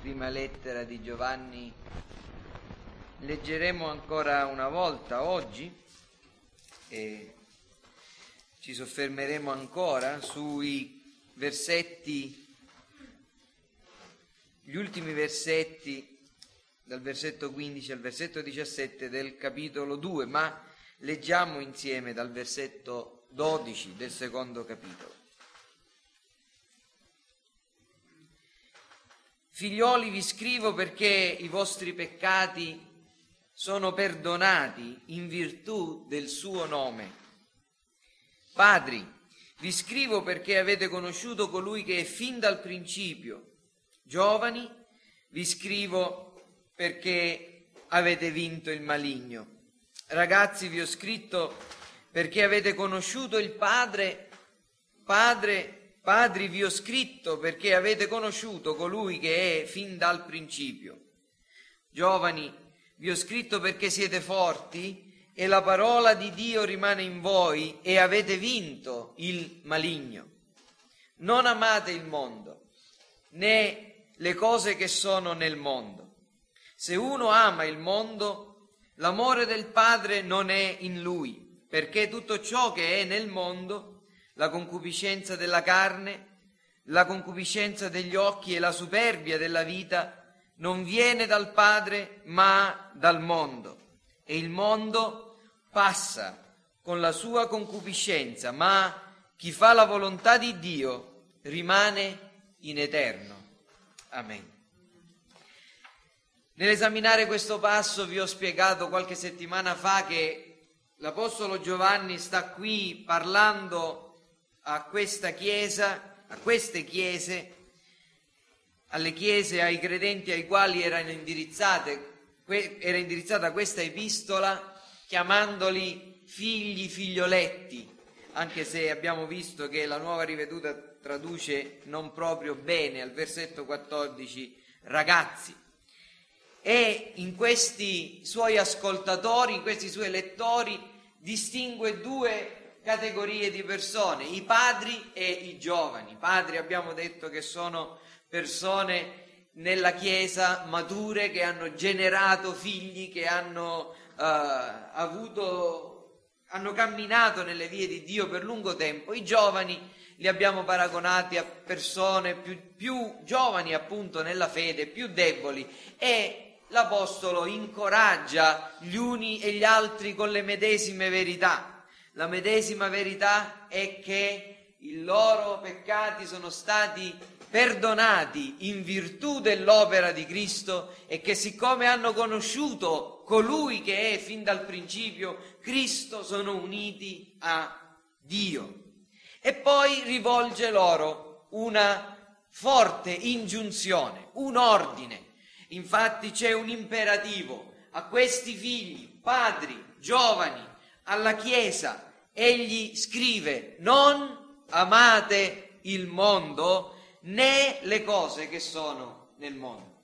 prima lettera di Giovanni leggeremo ancora una volta oggi e ci soffermeremo ancora sui versetti, gli ultimi versetti dal versetto 15 al versetto 17 del capitolo 2, ma leggiamo insieme dal versetto 12 del secondo capitolo. Figlioli vi scrivo perché i vostri peccati sono perdonati in virtù del suo nome. Padri, vi scrivo perché avete conosciuto colui che è fin dal principio. Giovani, vi scrivo perché avete vinto il maligno. Ragazzi, vi ho scritto perché avete conosciuto il Padre. Padre, padri, vi ho scritto perché avete conosciuto colui che è fin dal principio. Giovani, vi ho scritto perché siete forti e la parola di Dio rimane in voi e avete vinto il maligno. Non amate il mondo, né le cose che sono nel mondo. Se uno ama il mondo, l'amore del Padre non è in lui, perché tutto ciò che è nel mondo, la concupiscenza della carne, la concupiscenza degli occhi e la superbia della vita, non viene dal Padre, ma dal mondo. E il mondo passa con la sua concupiscenza, ma chi fa la volontà di Dio rimane in eterno. Amen. Nell'esaminare questo passo vi ho spiegato qualche settimana fa che l'Apostolo Giovanni sta qui parlando a questa chiesa, a queste chiese, alle chiese, ai credenti ai quali erano indirizzate, era indirizzata questa epistola chiamandoli figli figlioletti, anche se abbiamo visto che la nuova riveduta traduce non proprio bene al versetto 14 ragazzi. E in questi suoi ascoltatori, in questi suoi lettori, distingue due categorie di persone, i padri e i giovani. I padri abbiamo detto che sono persone nella Chiesa mature che hanno generato figli, che hanno uh, avuto, hanno camminato nelle vie di Dio per lungo tempo. I giovani li abbiamo paragonati a persone più, più giovani appunto nella fede, più deboli e l'Apostolo incoraggia gli uni e gli altri con le medesime verità. La medesima verità è che i loro peccati sono stati perdonati in virtù dell'opera di Cristo e che siccome hanno conosciuto colui che è fin dal principio Cristo sono uniti a Dio. E poi rivolge loro una forte ingiunzione, un ordine Infatti c'è un imperativo a questi figli, padri, giovani, alla Chiesa. Egli scrive, non amate il mondo né le cose che sono nel mondo.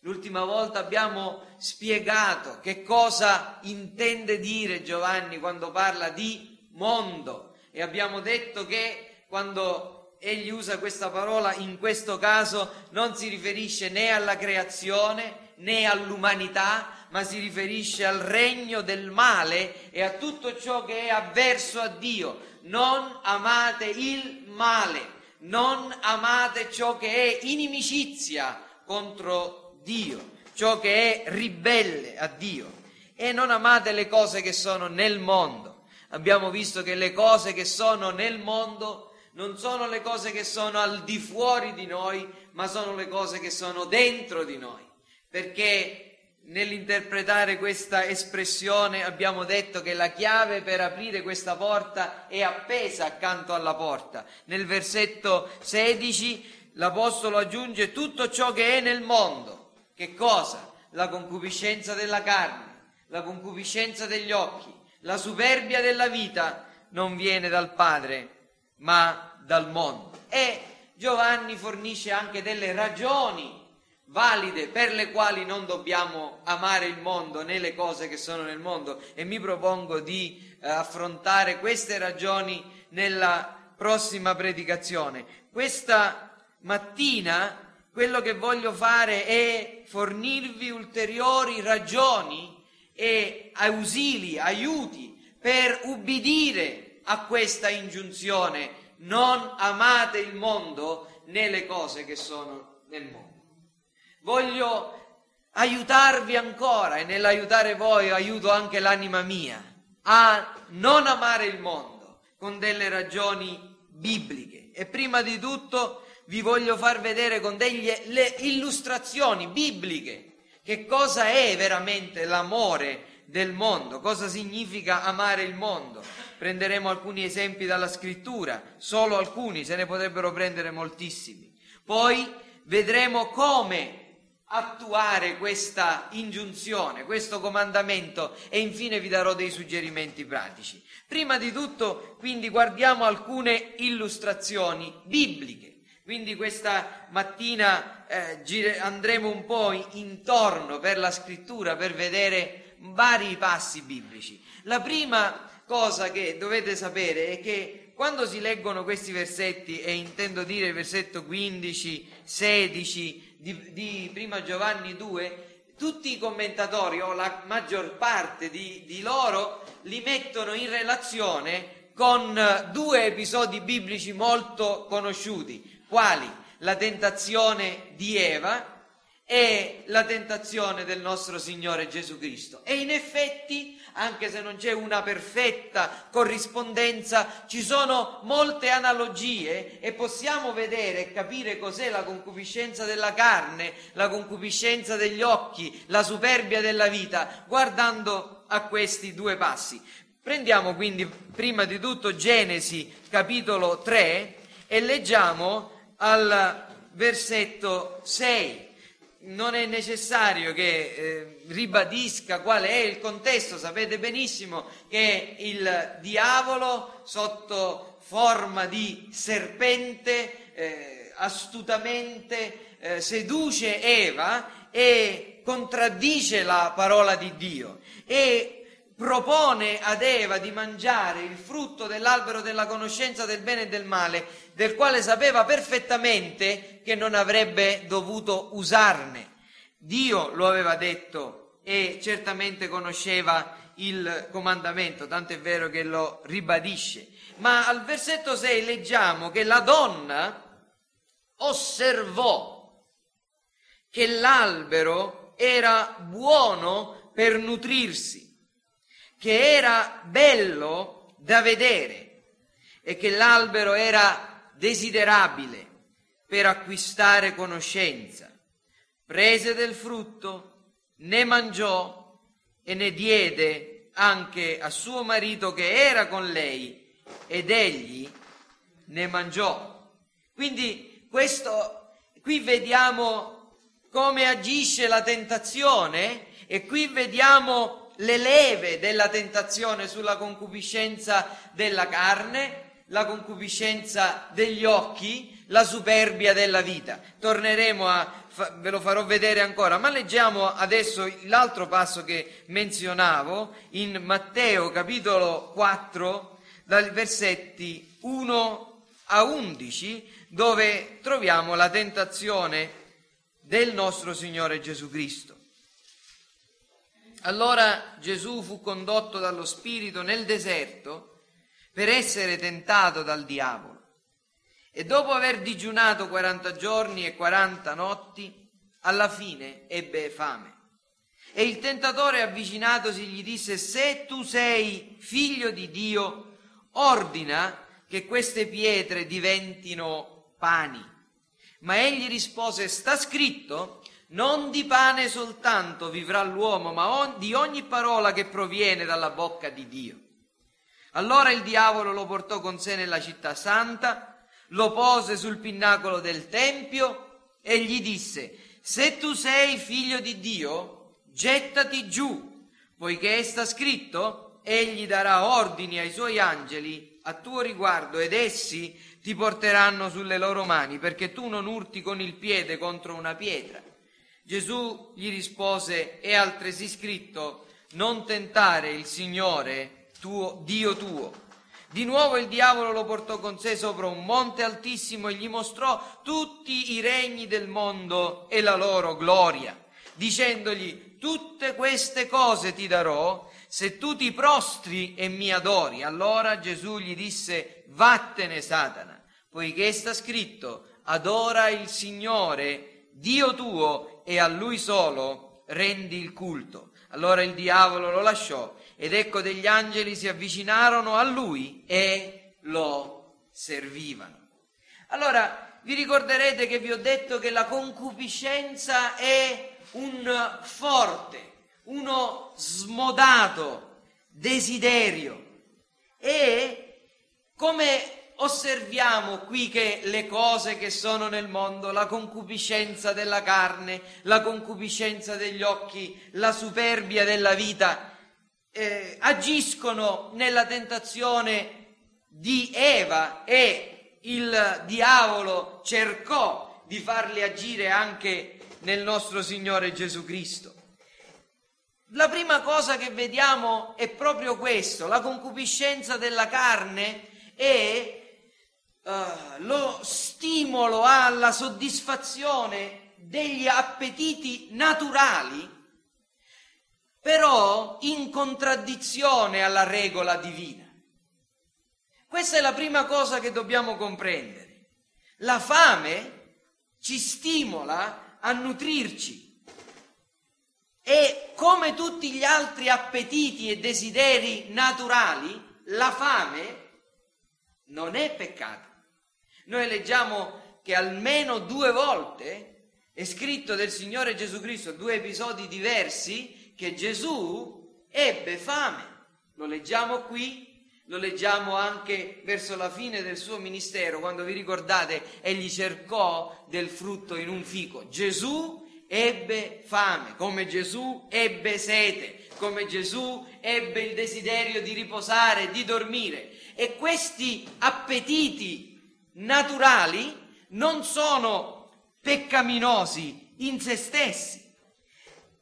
L'ultima volta abbiamo spiegato che cosa intende dire Giovanni quando parla di mondo e abbiamo detto che quando egli usa questa parola in questo caso non si riferisce né alla creazione né all'umanità, ma si riferisce al regno del male e a tutto ciò che è avverso a Dio. Non amate il male, non amate ciò che è inimicizia contro Dio, ciò che è ribelle a Dio e non amate le cose che sono nel mondo. Abbiamo visto che le cose che sono nel mondo non sono le cose che sono al di fuori di noi, ma sono le cose che sono dentro di noi. Perché nell'interpretare questa espressione abbiamo detto che la chiave per aprire questa porta è appesa accanto alla porta. Nel versetto 16 l'Apostolo aggiunge tutto ciò che è nel mondo. Che cosa? La concupiscenza della carne, la concupiscenza degli occhi, la superbia della vita non viene dal Padre, ma dal mondo. E Giovanni fornisce anche delle ragioni valide per le quali non dobbiamo amare il mondo né le cose che sono nel mondo e mi propongo di eh, affrontare queste ragioni nella prossima predicazione. Questa mattina quello che voglio fare è fornirvi ulteriori ragioni e ausili, aiuti per ubbidire a questa ingiunzione. Non amate il mondo né le cose che sono nel mondo. Voglio aiutarvi ancora e nell'aiutare voi aiuto anche l'anima mia a non amare il mondo con delle ragioni bibliche. E prima di tutto vi voglio far vedere con delle illustrazioni bibliche che cosa è veramente l'amore del mondo, cosa significa amare il mondo. Prenderemo alcuni esempi dalla scrittura, solo alcuni, se ne potrebbero prendere moltissimi. Poi vedremo come attuare questa ingiunzione, questo comandamento e infine vi darò dei suggerimenti pratici. Prima di tutto, quindi, guardiamo alcune illustrazioni bibliche. Quindi questa mattina eh, gire, andremo un po' intorno per la scrittura per vedere vari passi biblici. La prima cosa che dovete sapere è che quando si leggono questi versetti, e intendo dire versetto 15, 16, di, di prima Giovanni 2, tutti i commentatori o la maggior parte di, di loro li mettono in relazione con due episodi biblici molto conosciuti, quali? La tentazione di Eva è la tentazione del nostro Signore Gesù Cristo. E in effetti, anche se non c'è una perfetta corrispondenza, ci sono molte analogie e possiamo vedere e capire cos'è la concupiscenza della carne, la concupiscenza degli occhi, la superbia della vita, guardando a questi due passi. Prendiamo quindi prima di tutto Genesi capitolo 3 e leggiamo al versetto 6 non è necessario che eh, ribadisca qual è il contesto, sapete benissimo che il diavolo sotto forma di serpente eh, astutamente eh, seduce Eva e contraddice la parola di Dio. E propone ad Eva di mangiare il frutto dell'albero della conoscenza del bene e del male, del quale sapeva perfettamente che non avrebbe dovuto usarne. Dio lo aveva detto e certamente conosceva il comandamento, tanto è vero che lo ribadisce. Ma al versetto 6 leggiamo che la donna osservò che l'albero era buono per nutrirsi che era bello da vedere e che l'albero era desiderabile per acquistare conoscenza. Prese del frutto, ne mangiò e ne diede anche a suo marito che era con lei ed egli ne mangiò. Quindi questo, qui vediamo come agisce la tentazione e qui vediamo le leve della tentazione sulla concupiscenza della carne, la concupiscenza degli occhi, la superbia della vita. Torneremo a, ve lo farò vedere ancora, ma leggiamo adesso l'altro passo che menzionavo in Matteo capitolo 4, dai versetti 1 a 11, dove troviamo la tentazione del nostro Signore Gesù Cristo. Allora Gesù fu condotto dallo Spirito nel deserto per essere tentato dal diavolo. E dopo aver digiunato 40 giorni e 40 notti, alla fine ebbe fame. E il tentatore avvicinatosi gli disse, se tu sei figlio di Dio, ordina che queste pietre diventino pani. Ma egli rispose, sta scritto, non di pane soltanto vivrà l'uomo, ma di ogni parola che proviene dalla bocca di Dio. Allora il diavolo lo portò con sé nella città santa, lo pose sul pinnacolo del tempio e gli disse, se tu sei figlio di Dio, gettati giù, poiché sta scritto, egli darà ordini ai suoi angeli a tuo riguardo ed essi ti porteranno sulle loro mani, perché tu non urti con il piede contro una pietra. Gesù gli rispose, è altresì scritto, non tentare il Signore tuo, Dio tuo. Di nuovo il diavolo lo portò con sé sopra un monte altissimo e gli mostrò tutti i regni del mondo e la loro gloria, dicendogli tutte queste cose ti darò se tu ti prostri e mi adori. Allora Gesù gli disse vattene Satana, poiché sta scritto adora il Signore, Dio tuo, e a Lui solo rendi il culto. Allora il diavolo lo lasciò ed ecco degli angeli si avvicinarono a lui e lo servivano. Allora, vi ricorderete che vi ho detto che la concupiscenza è un forte, uno smodato desiderio e come osserviamo qui che le cose che sono nel mondo, la concupiscenza della carne, la concupiscenza degli occhi, la superbia della vita, eh, agiscono nella tentazione di Eva e il diavolo cercò di farli agire anche nel nostro Signore Gesù Cristo. La prima cosa che vediamo è proprio questo, la concupiscenza della carne è uh, lo stimolo alla soddisfazione degli appetiti naturali però in contraddizione alla regola divina. Questa è la prima cosa che dobbiamo comprendere. La fame ci stimola a nutrirci e come tutti gli altri appetiti e desideri naturali, la fame non è peccato. Noi leggiamo che almeno due volte è scritto del Signore Gesù Cristo, due episodi diversi, che Gesù ebbe fame. Lo leggiamo qui, lo leggiamo anche verso la fine del suo ministero, quando vi ricordate, egli cercò del frutto in un fico. Gesù ebbe fame, come Gesù ebbe sete, come Gesù ebbe il desiderio di riposare, di dormire. E questi appetiti naturali non sono peccaminosi in se stessi.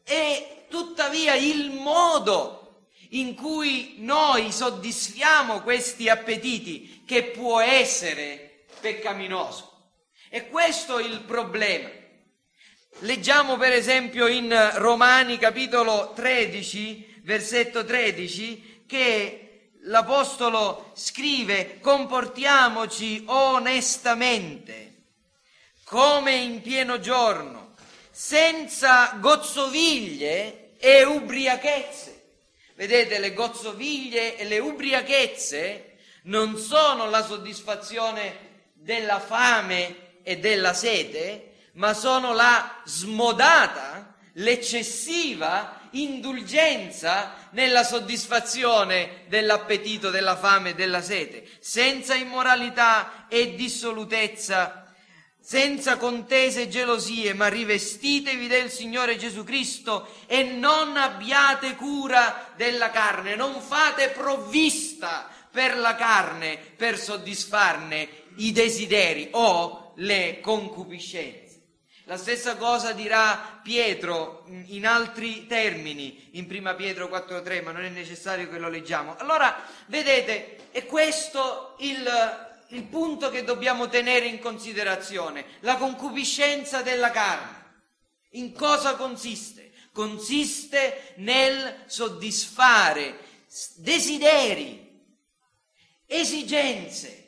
E tuttavia il modo in cui noi soddisfiamo questi appetiti, che può essere peccaminoso. E questo è il problema. Leggiamo per esempio in Romani capitolo 13, versetto 13, che l'Apostolo scrive comportiamoci onestamente, come in pieno giorno, senza gozzoviglie e ubriachezze. Vedete, le gozzoviglie e le ubriachezze non sono la soddisfazione della fame e della sete, ma sono la smodata, l'eccessiva indulgenza nella soddisfazione dell'appetito, della fame e della sete, senza immoralità e dissolutezza senza contese e gelosie, ma rivestitevi del Signore Gesù Cristo e non abbiate cura della carne, non fate provvista per la carne per soddisfarne i desideri o le concupiscenze. La stessa cosa dirà Pietro in altri termini in prima Pietro 4.3, ma non è necessario che lo leggiamo. Allora, vedete, è questo il il punto che dobbiamo tenere in considerazione, la concupiscenza della carne. In cosa consiste? Consiste nel soddisfare desideri, esigenze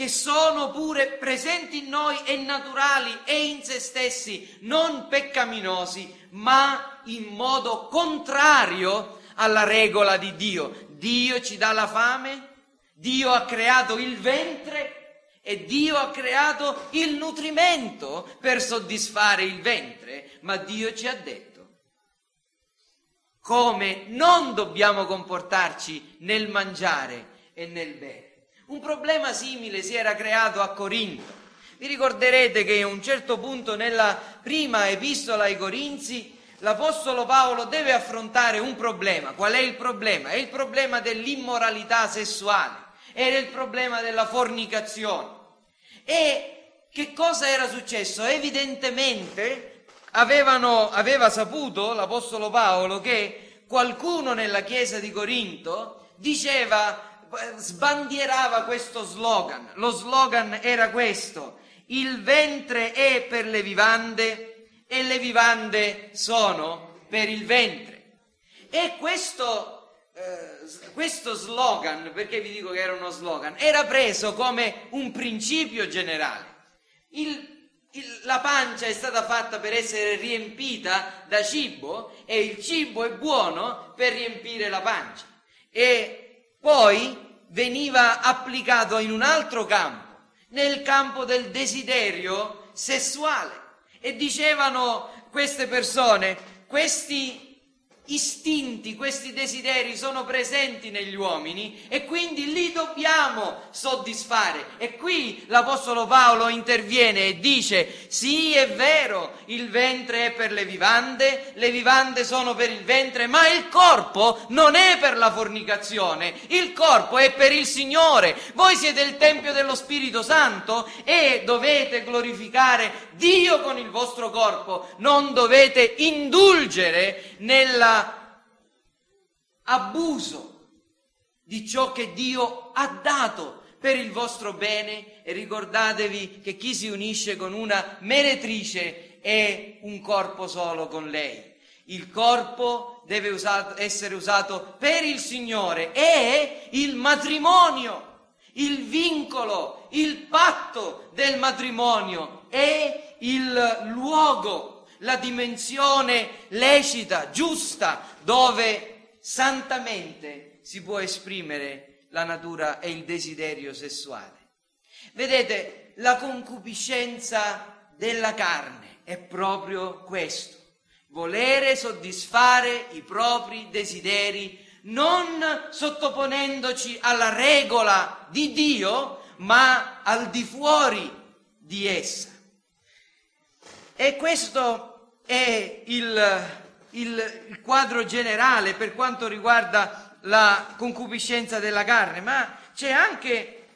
che sono pure presenti in noi e naturali e in se stessi, non peccaminosi, ma in modo contrario alla regola di Dio. Dio ci dà la fame, Dio ha creato il ventre e Dio ha creato il nutrimento per soddisfare il ventre, ma Dio ci ha detto come non dobbiamo comportarci nel mangiare e nel bere. Un problema simile si era creato a Corinto. Vi ricorderete che a un certo punto nella prima epistola ai Corinzi l'Apostolo Paolo deve affrontare un problema. Qual è il problema? È il problema dell'immoralità sessuale era il problema della fornicazione. E che cosa era successo? Evidentemente avevano, aveva saputo l'Apostolo Paolo che qualcuno nella chiesa di Corinto diceva sbandierava questo slogan. Lo slogan era questo, il ventre è per le vivande e le vivande sono per il ventre. E questo, eh, questo slogan, perché vi dico che era uno slogan, era preso come un principio generale. Il la pancia è stata fatta per essere riempita da cibo e il cibo è buono per riempire la pancia. E poi veniva applicato in un altro campo, nel campo del desiderio sessuale. E dicevano queste persone, questi istinti, questi desideri sono presenti negli uomini e quindi li dobbiamo soddisfare. E qui l'Apostolo Paolo interviene e dice, sì è vero, il ventre è per le vivande, le vivande sono per il ventre, ma il corpo non è per la fornicazione, il corpo è per il Signore. Voi siete il Tempio dello Spirito Santo e dovete glorificare Dio con il vostro corpo, non dovete indulgere nella abuso di ciò che Dio ha dato per il vostro bene e ricordatevi che chi si unisce con una meretrice è un corpo solo con lei. Il corpo deve usato, essere usato per il Signore e il matrimonio, il vincolo, il patto del matrimonio è il luogo, la dimensione lecita, giusta, dove santamente si può esprimere la natura e il desiderio sessuale. Vedete, la concupiscenza della carne è proprio questo, volere soddisfare i propri desideri non sottoponendoci alla regola di Dio, ma al di fuori di essa. E questo è il il, il quadro generale per quanto riguarda la concupiscenza della carne, ma c'è anche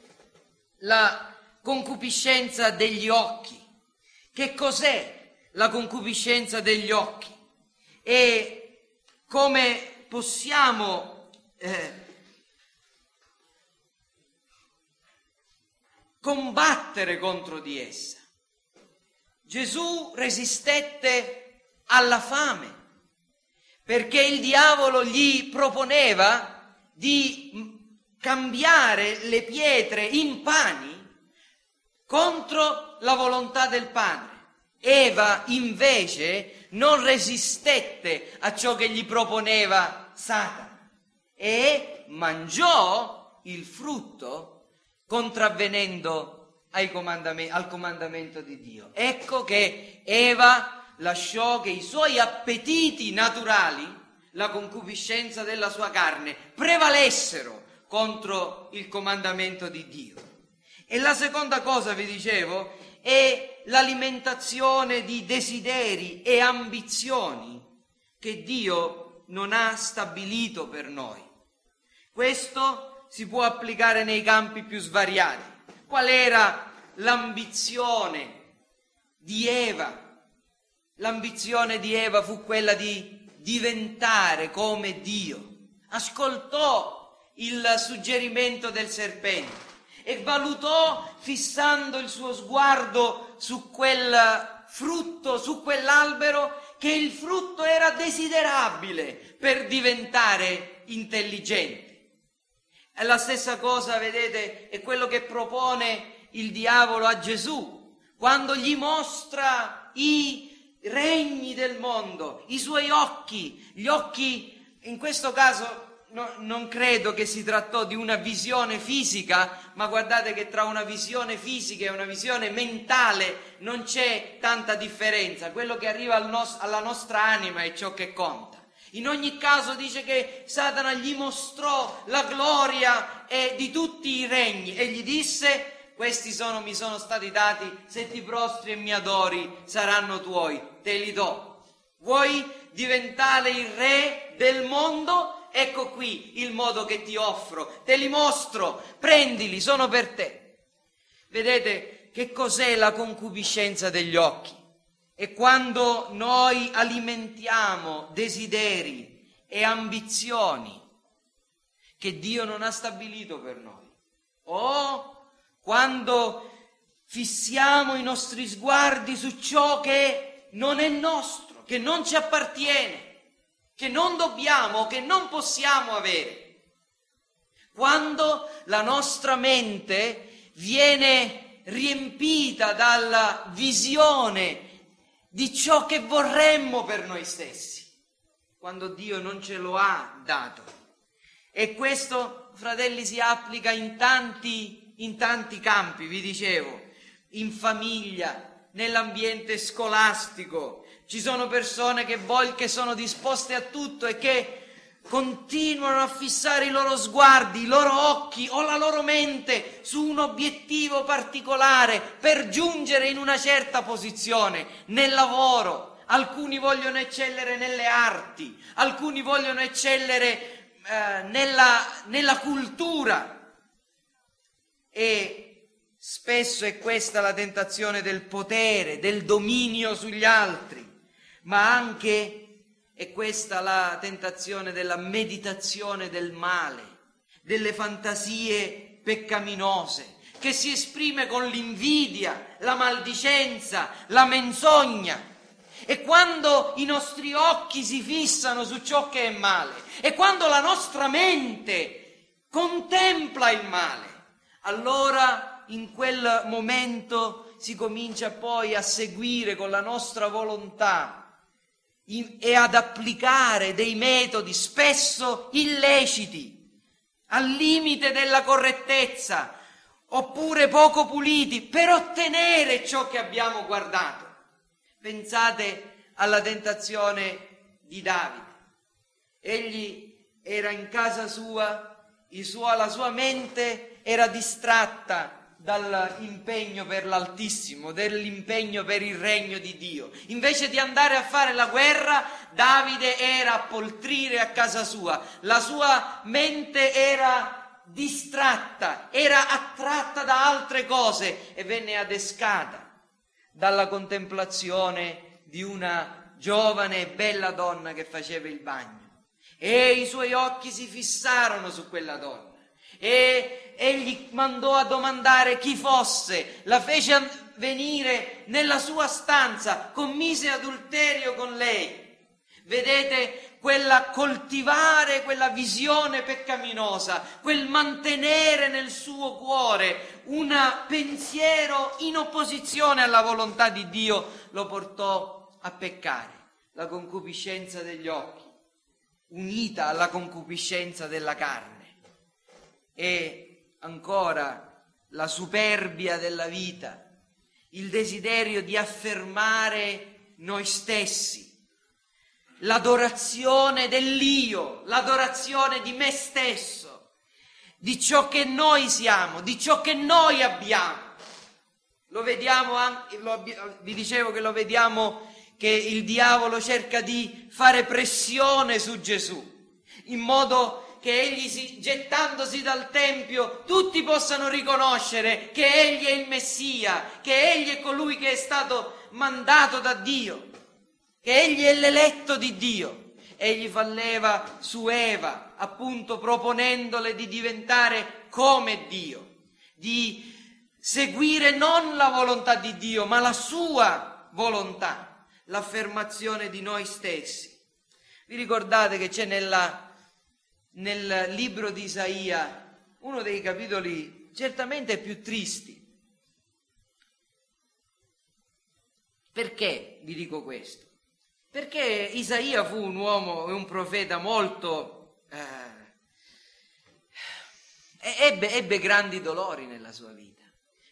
la concupiscenza degli occhi. Che cos'è la concupiscenza degli occhi? E come possiamo eh, combattere contro di essa? Gesù resistette alla fame perché il diavolo gli proponeva di cambiare le pietre in pani contro la volontà del Padre. Eva invece non resistette a ciò che gli proponeva Satana e mangiò il frutto contravvenendo comandam- al comandamento di Dio. Ecco che Eva lasciò che i suoi appetiti naturali, la concupiscenza della sua carne, prevalessero contro il comandamento di Dio. E la seconda cosa, vi dicevo, è l'alimentazione di desideri e ambizioni che Dio non ha stabilito per noi. Questo si può applicare nei campi più svariati. Qual era l'ambizione di Eva L'ambizione di Eva fu quella di diventare come Dio. Ascoltò il suggerimento del serpente e valutò fissando il suo sguardo su quel frutto, su quell'albero, che il frutto era desiderabile per diventare intelligente. È la stessa cosa, vedete, è quello che propone il diavolo a Gesù, quando gli mostra i regni del mondo, i suoi occhi, gli occhi, in questo caso no, non credo che si trattò di una visione fisica, ma guardate che tra una visione fisica e una visione mentale non c'è tanta differenza, quello che arriva al nos- alla nostra anima è ciò che conta. In ogni caso dice che Satana gli mostrò la gloria eh, di tutti i regni e gli disse questi sono, mi sono stati dati, se ti prostri e mi adori saranno tuoi, te li do. Vuoi diventare il re del mondo? Ecco qui il modo che ti offro, te li mostro, prendili, sono per te. Vedete che cos'è la concupiscenza degli occhi? E quando noi alimentiamo desideri e ambizioni che Dio non ha stabilito per noi. O quando fissiamo i nostri sguardi su ciò che non è nostro, che non ci appartiene, che non dobbiamo, che non possiamo avere. Quando la nostra mente viene riempita dalla visione di ciò che vorremmo per noi stessi, quando Dio non ce lo ha dato. E questo, fratelli, si applica in tanti, in tanti campi, vi dicevo, in famiglia, nell'ambiente scolastico. Ci sono persone che, vogliono, che sono disposte a tutto e che continuano a fissare i loro sguardi, i loro occhi o la loro mente su un obiettivo particolare per giungere in una certa posizione nel lavoro. Alcuni vogliono eccellere nelle arti, alcuni vogliono eccellere eh, nella, nella cultura. E spesso è questa la tentazione del potere, del dominio sugli altri, ma anche è questa la tentazione della meditazione del male, delle fantasie peccaminose, che si esprime con l'invidia, la maldicenza, la menzogna. E quando i nostri occhi si fissano su ciò che è male, e quando la nostra mente contempla il male, allora in quel momento si comincia poi a seguire con la nostra volontà e ad applicare dei metodi spesso illeciti, al limite della correttezza, oppure poco puliti, per ottenere ciò che abbiamo guardato. Pensate alla tentazione di Davide. Egli era in casa sua, la sua mente era distratta dall'impegno per l'Altissimo, dell'impegno per il regno di Dio. Invece di andare a fare la guerra, Davide era a poltrire a casa sua, la sua mente era distratta, era attratta da altre cose e venne adescata dalla contemplazione di una giovane e bella donna che faceva il bagno. E i suoi occhi si fissarono su quella donna e egli mandò a domandare chi fosse, la fece venire nella sua stanza, commise adulterio con lei. Vedete quella coltivare quella visione peccaminosa, quel mantenere nel suo cuore un pensiero in opposizione alla volontà di Dio lo portò a peccare. La concupiscenza degli occhi, unita alla concupiscenza della carne e ancora la superbia della vita, il desiderio di affermare noi stessi, l'adorazione dell'io, l'adorazione di me stesso, di ciò che noi siamo, di ciò che noi abbiamo. Lo vediamo anche, lo, vi dicevo che lo vediamo che il diavolo cerca di fare pressione su Gesù, in modo che egli si, gettandosi dal Tempio tutti possano riconoscere che egli è il Messia, che egli è colui che è stato mandato da Dio, che egli è l'eletto di Dio. Egli fa leva su Eva, appunto proponendole di diventare come Dio, di seguire non la volontà di Dio, ma la sua volontà, l'affermazione di noi stessi. Vi ricordate che c'è nella nel libro di Isaia, uno dei capitoli certamente più tristi. Perché vi dico questo? Perché Isaia fu un uomo e un profeta molto... Eh, ebbe, ebbe grandi dolori nella sua vita.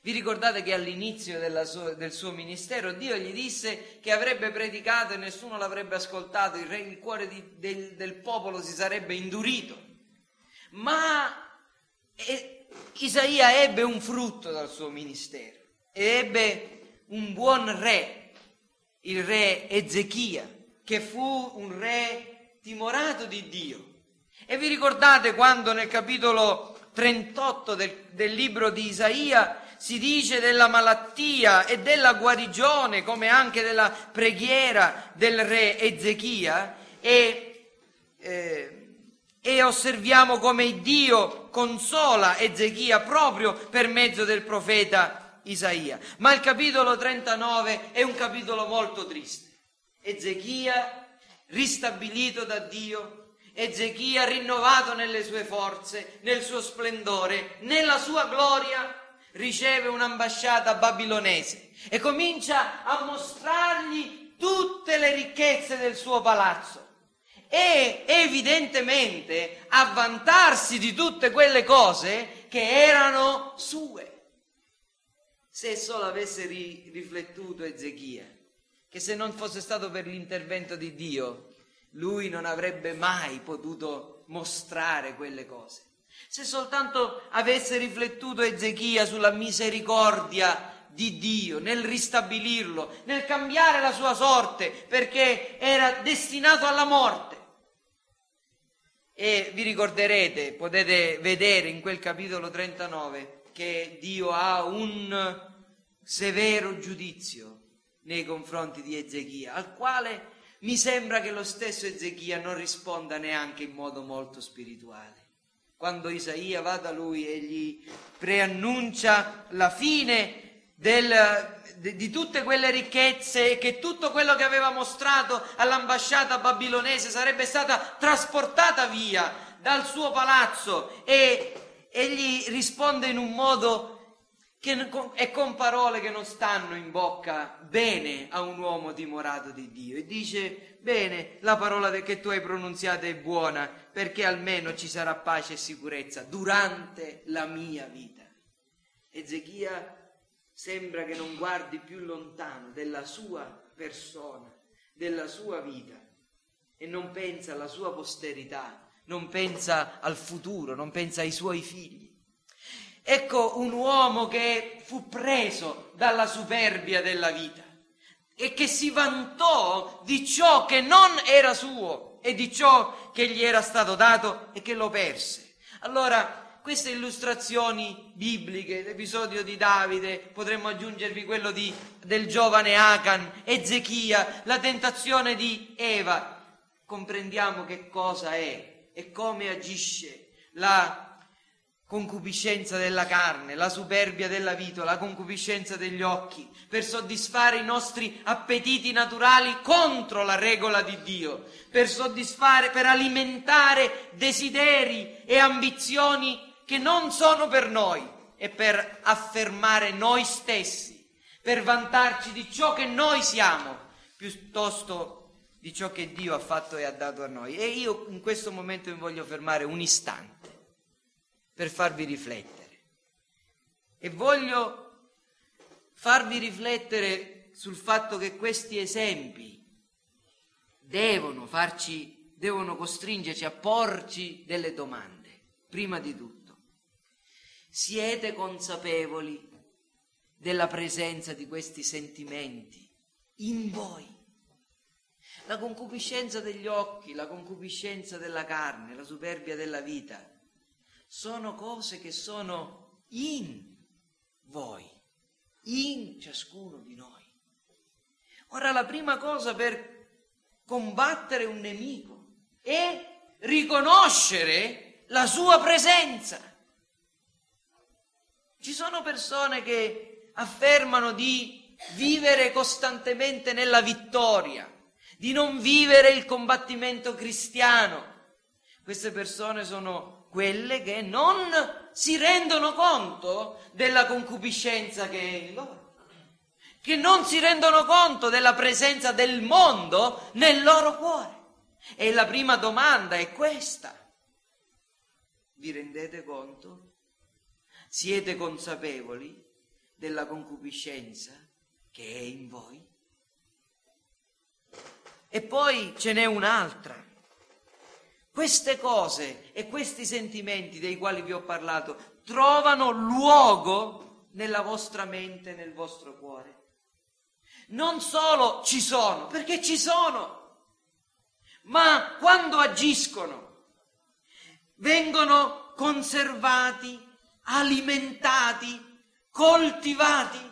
Vi ricordate che all'inizio sua, del suo ministero Dio gli disse che avrebbe predicato e nessuno l'avrebbe ascoltato, il, re, il cuore di, del, del, popolo si sarebbe indurito. Ma eh, Isaia ebbe un frutto dal suo ministero ebbe un buon re, il re Ezechia, che fu un re timorato di Dio. E vi ricordate quando nel capitolo 38 del, del libro di Isaia si dice della malattia e della guarigione, come anche della preghiera del re Ezechia, e eh, e osserviamo come Dio consola Ezechia proprio per mezzo del profeta Isaia. Ma il capitolo 39 è un capitolo molto triste. Ezechia ristabilito da Dio, Ezechia rinnovato nelle sue forze, nel suo splendore, nella sua gloria, riceve un'ambasciata babilonese e comincia a mostrargli tutte le ricchezze del suo palazzo e evidentemente a vantarsi di tutte quelle cose che erano sue. Se solo avesse ri- riflettuto Ezechia, che se non fosse stato per l'intervento di Dio, lui non avrebbe mai potuto mostrare quelle cose. Se soltanto avesse riflettuto Ezechia sulla misericordia di Dio, nel ristabilirlo, nel cambiare la sua sorte, perché era destinato alla morte. E vi ricorderete, potete vedere in quel capitolo 39 che Dio ha un severo giudizio nei confronti di Ezechia, al quale mi sembra che lo stesso Ezechia non risponda neanche in modo molto spirituale. Quando Isaia va da lui e gli preannuncia la fine del, di, tutte quelle ricchezze e che tutto quello che aveva mostrato all'ambasciata babilonese sarebbe stata trasportata via dal suo palazzo e egli risponde in un modo che, e con parole che non stanno in bocca bene a un uomo dimorato di Dio e dice bene la parola che tu hai pronunziata è buona perché almeno ci sarà pace e sicurezza durante la mia vita Ezechia sembra che non guardi più lontano della sua persona, della sua vita e non pensa alla sua posterità, non pensa al futuro, non pensa ai suoi figli. Ecco un uomo che fu preso dalla superbia della vita e che si vantò di ciò che non era suo e di ciò che gli era stato dato e che lo perse. Allora queste illustrazioni bibliche, l'episodio di Davide, potremmo aggiungervi quello di, del giovane Acan, Ezechia, la tentazione di Eva, comprendiamo che cosa è e come agisce la concupiscenza della carne, la superbia della vita, la concupiscenza degli occhi, per soddisfare i nostri appetiti naturali contro la regola di Dio, per soddisfare, per alimentare desideri e ambizioni che non sono per noi e per affermare noi stessi, per vantarci di ciò che noi siamo, piuttosto di ciò che Dio ha fatto e ha dato a noi. E io in questo momento mi voglio fermare un istante per farvi riflettere. E voglio farvi riflettere sul fatto che questi esempi devono farci, devono costringerci a porci delle domande. Prima di tutto, siete consapevoli della presenza di questi sentimenti in voi. La concupiscenza degli occhi, la concupiscenza della carne, la superbia della vita, sono cose che sono in voi, in ciascuno di noi. Ora la prima cosa per combattere un nemico è riconoscere la sua presenza. Ci sono persone che affermano di vivere costantemente nella vittoria, di non vivere il combattimento cristiano. Queste persone sono quelle che non si rendono conto della concupiscenza che è in loro, che non si rendono conto della presenza del mondo nel loro cuore. E la prima domanda è questa. Vi rendete conto siete consapevoli della concupiscenza che è in voi? E poi ce n'è un'altra. Queste cose e questi sentimenti dei quali vi ho parlato trovano luogo nella vostra mente, nel vostro cuore. Non solo ci sono, perché ci sono, ma quando agiscono vengono conservati alimentati, coltivati.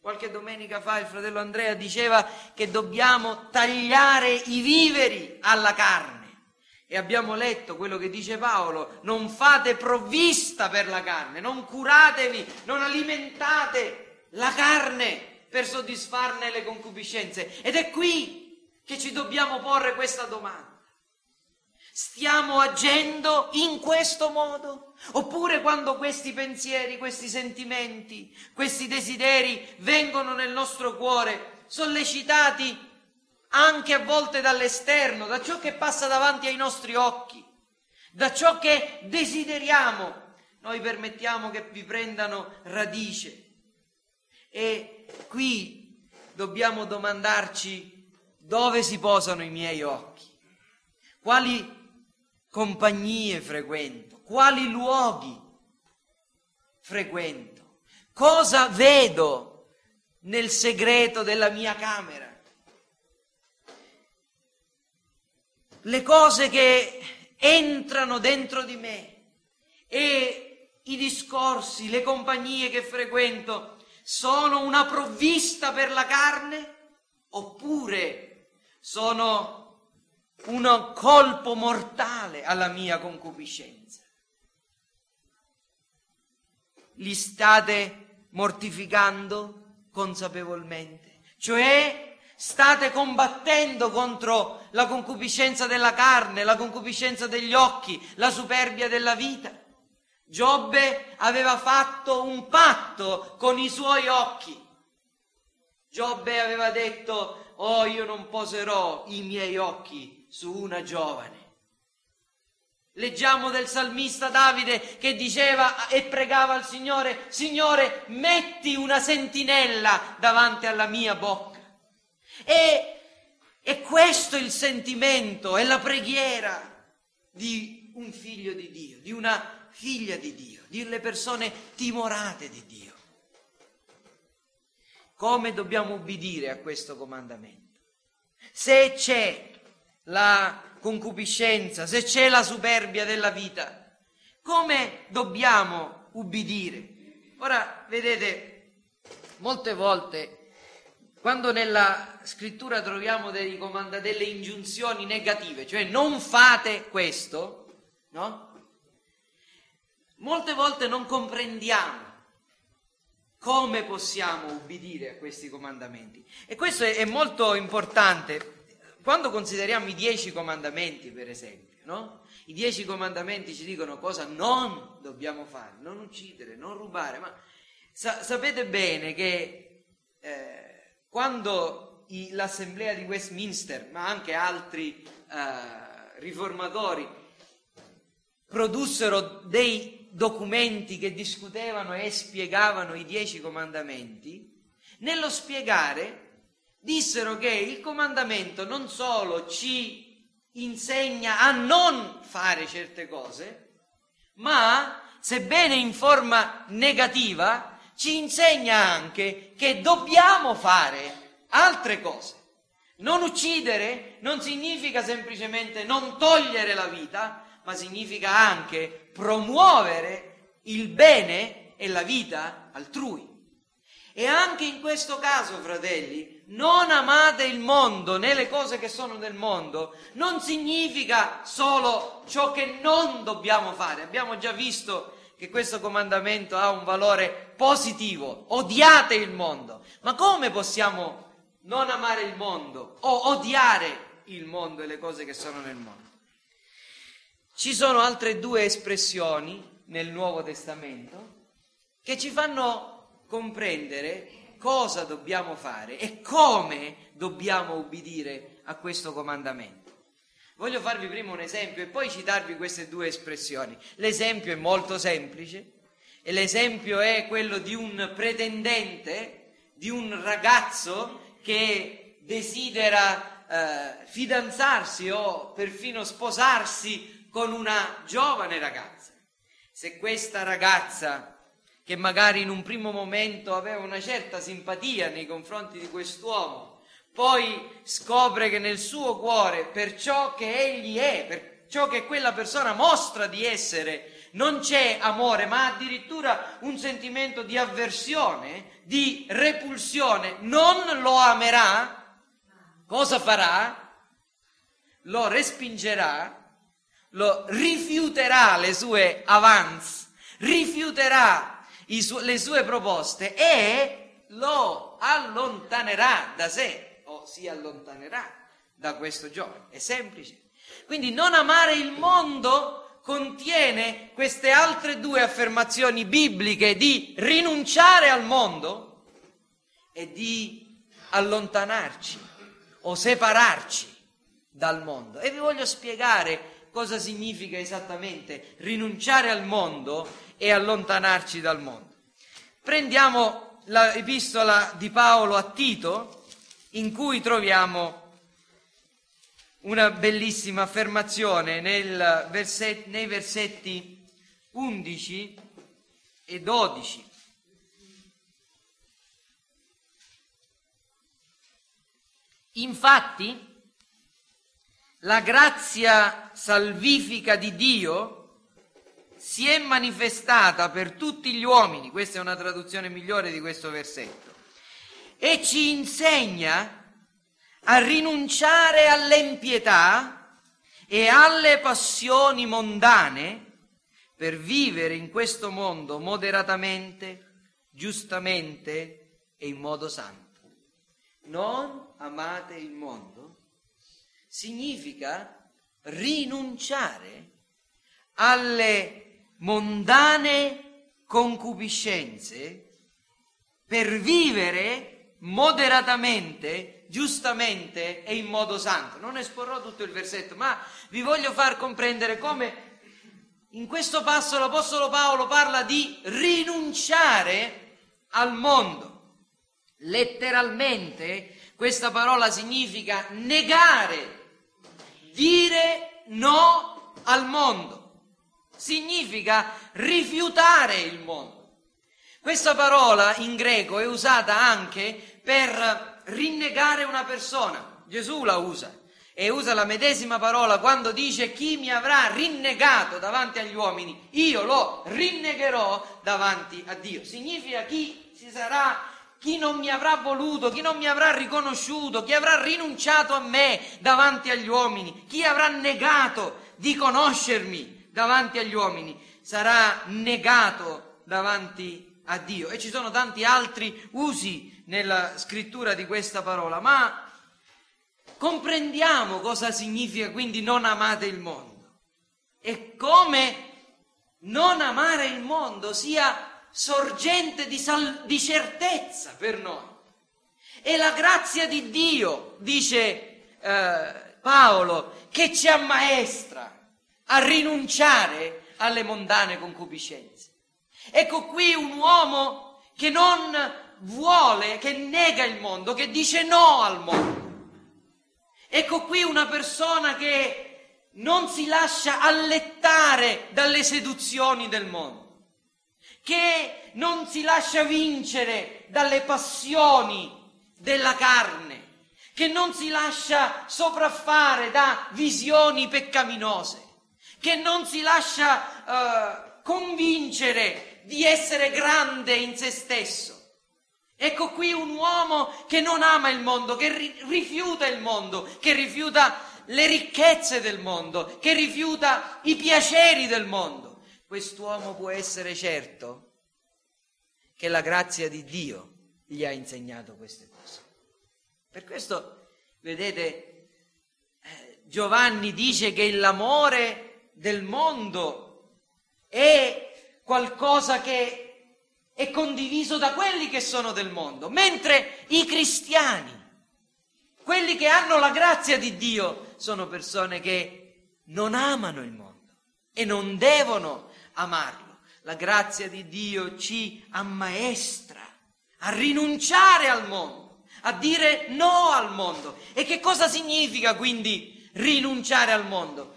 Qualche domenica fa il fratello Andrea diceva che dobbiamo tagliare i viveri alla carne, E abbiamo letto quello che dice Paolo, non fate provvista per la carne, non curatevi, non alimentate la carne per soddisfarne le concupiscenze. Ed è qui che ci dobbiamo porre questa domanda. Stiamo agendo in questo modo? Oppure quando questi pensieri, questi sentimenti, questi desideri vengono nel nostro cuore, sollecitati anche a volte dall'esterno, da ciò che passa davanti ai nostri occhi, da ciò che desideriamo, noi permettiamo che vi prendano radice. E qui dobbiamo domandarci dove si posano i miei occhi, quali compagnie frequento, quali luoghi frequento, cosa vedo nel segreto della mia camera. Le cose che entrano dentro di me e i discorsi, le compagnie che frequento sono una provvista per la carne oppure sono un colpo mortale alla mia concupiscenza. Li state mortificando consapevolmente, cioè state combattendo contro la concupiscenza della carne, la concupiscenza degli occhi, la superbia della vita. Giobbe aveva fatto un patto con i suoi occhi. Giobbe aveva detto, oh io non poserò i miei occhi su una giovane. Leggiamo del salmista Davide che diceva e pregava al Signore, Signore, metti una sentinella davanti alla mia bocca. E, e questo è il sentimento, è la preghiera di un figlio di Dio, di una figlia di Dio, delle persone timorate di Dio. Come dobbiamo ubbidire a questo comandamento? Se c'è la concupiscenza, se c'è la superbia della vita, come dobbiamo ubbidire? Ora, vedete, molte volte quando nella scrittura troviamo comanda- delle ingiunzioni negative, cioè non fate questo, no? Molte volte non comprendiamo come possiamo ubbidire a questi comandamenti. E questo è, è molto importante quando consideriamo i dieci comandamenti, per esempio, no? I dieci comandamenti ci dicono cosa non dobbiamo fare, non uccidere, non rubare, ma sa- sapete bene che eh, quando i, l'assemblea di Westminster, ma anche altri eh, riformatori, produssero dei documenti che discutevano e spiegavano i dieci comandamenti, nello spiegare dissero che il comandamento non solo ci insegna a non fare certe cose, ma, sebbene in forma negativa, ci insegna anche che dobbiamo fare altre cose. Non uccidere non significa semplicemente non togliere la vita, ma significa anche promuovere il bene e la vita altrui. E anche in questo caso, fratelli, non amate il mondo né le cose che sono nel mondo, non significa solo ciò che non dobbiamo fare. Abbiamo già visto che questo comandamento ha un valore positivo, odiate il mondo. Ma come possiamo non amare il mondo o odiare il mondo e le cose che sono nel mondo? Ci sono altre due espressioni nel Nuovo Testamento che ci fanno comprendere cosa dobbiamo fare e come dobbiamo ubbidire a questo comandamento. Voglio farvi prima un esempio e poi citarvi queste due espressioni. L'esempio è molto semplice e l'esempio è quello di un pretendente, di un ragazzo che desidera eh, fidanzarsi o perfino sposarsi con una giovane ragazza. Se questa ragazza che magari in un primo momento aveva una certa simpatia nei confronti di quest'uomo, poi scopre che nel suo cuore, per ciò che egli è, per ciò che quella persona mostra di essere, non c'è amore, ma addirittura un sentimento di avversione, di repulsione, non lo amerà, cosa farà? Lo respingerà. Lo rifiuterà le sue avance, rifiuterà su- le sue proposte e lo allontanerà da sé si allontanerà da questo giovane. È semplice. Quindi non amare il mondo contiene queste altre due affermazioni bibliche di rinunciare al mondo e di allontanarci o separarci dal mondo. E vi voglio spiegare cosa significa esattamente rinunciare al mondo e allontanarci dal mondo. Prendiamo l'epistola di Paolo a Tito in cui troviamo una bellissima affermazione verset, nei versetti 11 e 12. Infatti, la grazia salvifica di Dio si è manifestata per tutti gli uomini, questa è una traduzione migliore di questo versetto, e ci insegna a rinunciare all'empietà e alle passioni mondane per vivere in questo mondo moderatamente, giustamente e in modo santo. Non amate il mondo significa rinunciare alle mondane concupiscenze per vivere moderatamente giustamente e in modo santo. Non esporrò tutto il versetto, ma vi voglio far comprendere come in questo passo l'Apostolo Paolo parla di rinunciare al mondo. Letteralmente questa parola significa negare, dire no al mondo. Significa rifiutare il mondo. Questa parola in greco è usata anche per rinnegare una persona. Gesù la usa e usa la medesima parola quando dice chi mi avrà rinnegato davanti agli uomini, io lo rinnegherò davanti a Dio. Significa chi si sarà chi non mi avrà voluto, chi non mi avrà riconosciuto, chi avrà rinunciato a me davanti agli uomini, chi avrà negato di conoscermi davanti agli uomini, sarà negato davanti a Dio. E ci sono tanti altri usi nella scrittura di questa parola, ma comprendiamo cosa significa quindi non amate il mondo e come non amare il mondo sia sorgente di, sal- di certezza per noi. E la grazia di Dio, dice eh, Paolo, che ci ammaestra a rinunciare alle mondane concupiscenze. Ecco qui un uomo che non vuole, che nega il mondo, che dice no al mondo. Ecco qui una persona che non si lascia allettare dalle seduzioni del mondo, che non si lascia vincere dalle passioni della carne, che non si lascia sopraffare da visioni peccaminose, che non si lascia uh, convincere di essere grande in se stesso, Ecco qui un uomo che non ama il mondo, che rifiuta il mondo, che rifiuta le ricchezze del mondo, che rifiuta i piaceri del mondo. Quest'uomo può essere certo che la grazia di Dio gli ha insegnato queste cose. Per questo, vedete, eh, Giovanni dice che l'amore del mondo è qualcosa che è condiviso da quelli che sono del mondo, mentre i cristiani, quelli che hanno la grazia di Dio, sono persone che non amano il mondo e non devono amarlo. La grazia di Dio ci ammaestra a rinunciare al mondo, a dire no al mondo. E che cosa significa quindi rinunciare al mondo?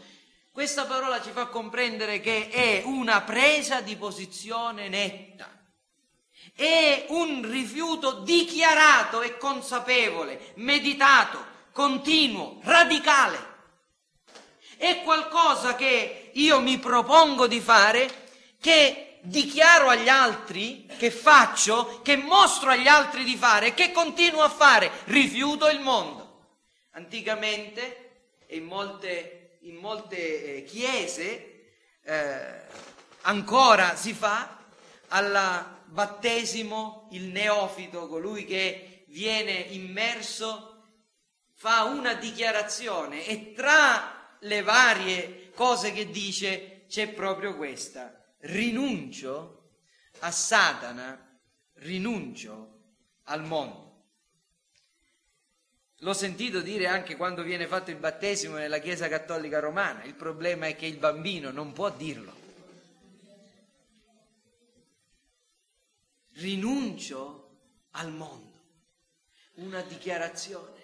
Questa parola ci fa comprendere che è una presa di posizione netta è un rifiuto dichiarato e consapevole, meditato, continuo, radicale. È qualcosa che io mi propongo di fare, che dichiaro agli altri, che faccio, che mostro agli altri di fare, che continuo a fare. Rifiuto il mondo. Anticamente in molte in molte eh, chiese eh, ancora si fa al battesimo il neofito, colui che viene immerso, fa una dichiarazione e tra le varie cose che dice c'è proprio questa, rinuncio a Satana, rinuncio al mondo. L'ho sentito dire anche quando viene fatto il battesimo nella Chiesa Cattolica Romana, il problema è che il bambino non può dirlo. Rinuncio al mondo, una dichiarazione.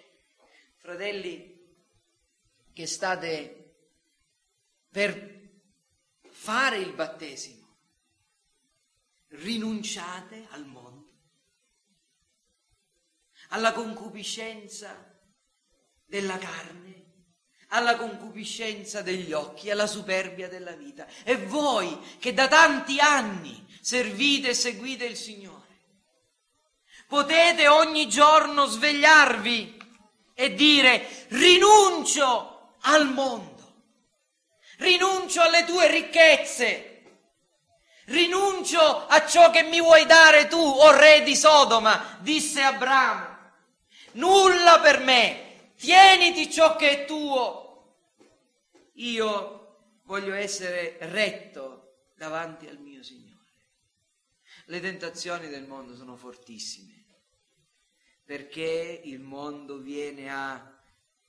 Fratelli, che state per fare il battesimo, rinunciate al mondo, alla concupiscenza della carne, alla concupiscenza degli occhi, alla superbia della vita. E voi che da tanti anni servite e seguite il Signore, potete ogni giorno svegliarvi e dire rinuncio al mondo, rinuncio alle tue ricchezze, rinuncio a ciò che mi vuoi dare tu, o oh re di Sodoma, disse Abramo. Nulla per me, tieniti ciò che è tuo. Io voglio essere retto davanti al mio Signore. Le tentazioni del mondo sono fortissime perché il mondo viene a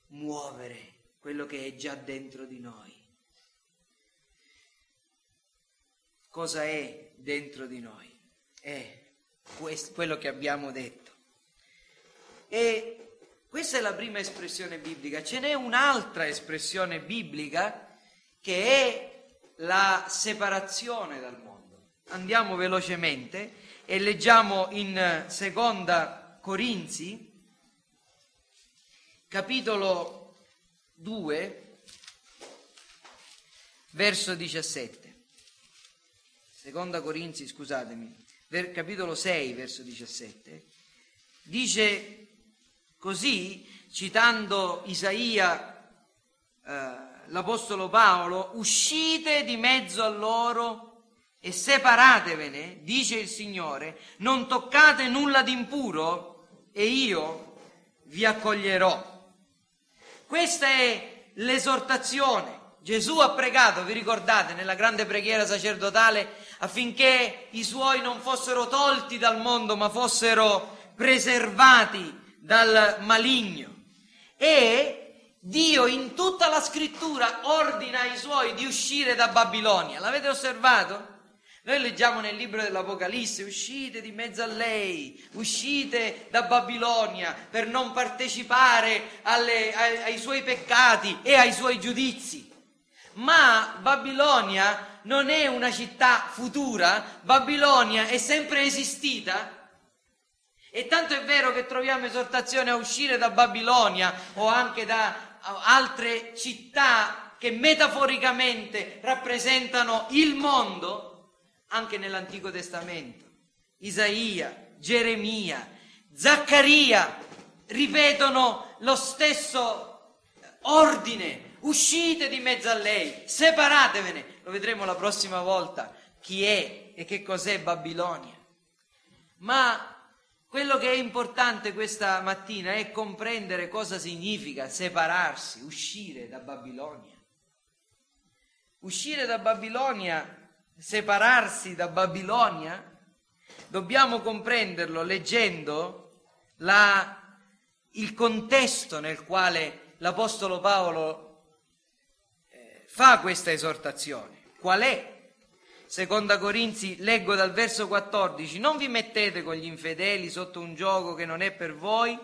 muovere quello che è già dentro di noi. Cosa è dentro di noi? È questo, quello che abbiamo detto. E questa è la prima espressione biblica. Ce n'è un'altra espressione biblica che è la separazione dal mondo. Andiamo velocemente e leggiamo in seconda Corinzi, capitolo 2, verso 17. Seconda Corinzi, scusatemi, capitolo 6, verso 17. Dice Così, citando Isaia, eh, l'Apostolo Paolo, uscite di mezzo a loro e separatevene, dice il Signore, non toccate nulla di impuro e io vi accoglierò. Questa è l'esortazione. Gesù ha pregato, vi ricordate, nella grande preghiera sacerdotale affinché i suoi non fossero tolti dal mondo ma fossero preservati dal maligno. E Dio in tutta la scrittura ordina ai suoi di uscire da Babilonia. L'avete osservato? Noi leggiamo nel libro dell'Apocalisse, uscite di mezzo a lei, uscite da Babilonia per non partecipare alle, ai, ai suoi peccati e ai suoi giudizi. Ma Babilonia non è una città futura, Babilonia è sempre esistita e tanto è vero che troviamo esortazione a uscire da Babilonia o anche da altre città che metaforicamente rappresentano il mondo, anche nell'Antico Testamento. Isaia, Geremia, Zaccaria ripetono lo stesso ordine, uscite di mezzo a lei, separatevene, lo vedremo la prossima volta, chi è e che cos'è Babilonia. Ma quello che è importante questa mattina è comprendere cosa significa separarsi, uscire da Babilonia. Uscire da Babilonia, separarsi da Babilonia, dobbiamo comprenderlo leggendo la, il contesto nel quale l'Apostolo Paolo eh, fa questa esortazione. Qual è Seconda Corinzi, leggo dal verso 14, non vi mettete con gli infedeli sotto un gioco che non è per voi.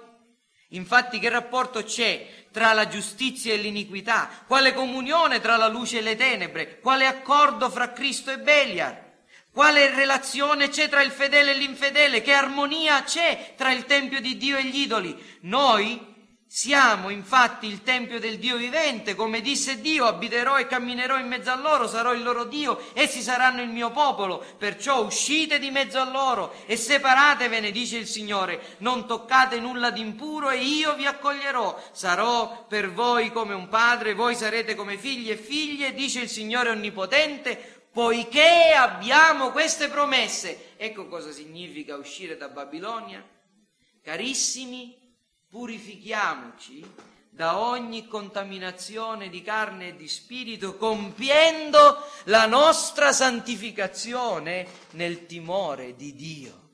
Infatti che rapporto c'è tra la giustizia e l'iniquità? Quale comunione tra la luce e le tenebre? Quale accordo fra Cristo e Beliar? Quale relazione c'è tra il fedele e l'infedele? Che armonia c'è tra il Tempio di Dio e gli idoli? Noi siamo infatti il Tempio del Dio vivente, come disse Dio, abiterò e camminerò in mezzo a loro, sarò il loro Dio, essi saranno il mio popolo, perciò uscite di mezzo a loro e separatevene, dice il Signore, non toccate nulla di impuro e io vi accoglierò, sarò per voi come un padre, voi sarete come figli e figlie, dice il Signore Onnipotente, poiché abbiamo queste promesse. Ecco cosa significa uscire da Babilonia. Carissimi, purifichiamoci da ogni contaminazione di carne e di spirito, compiendo la nostra santificazione nel timore di Dio.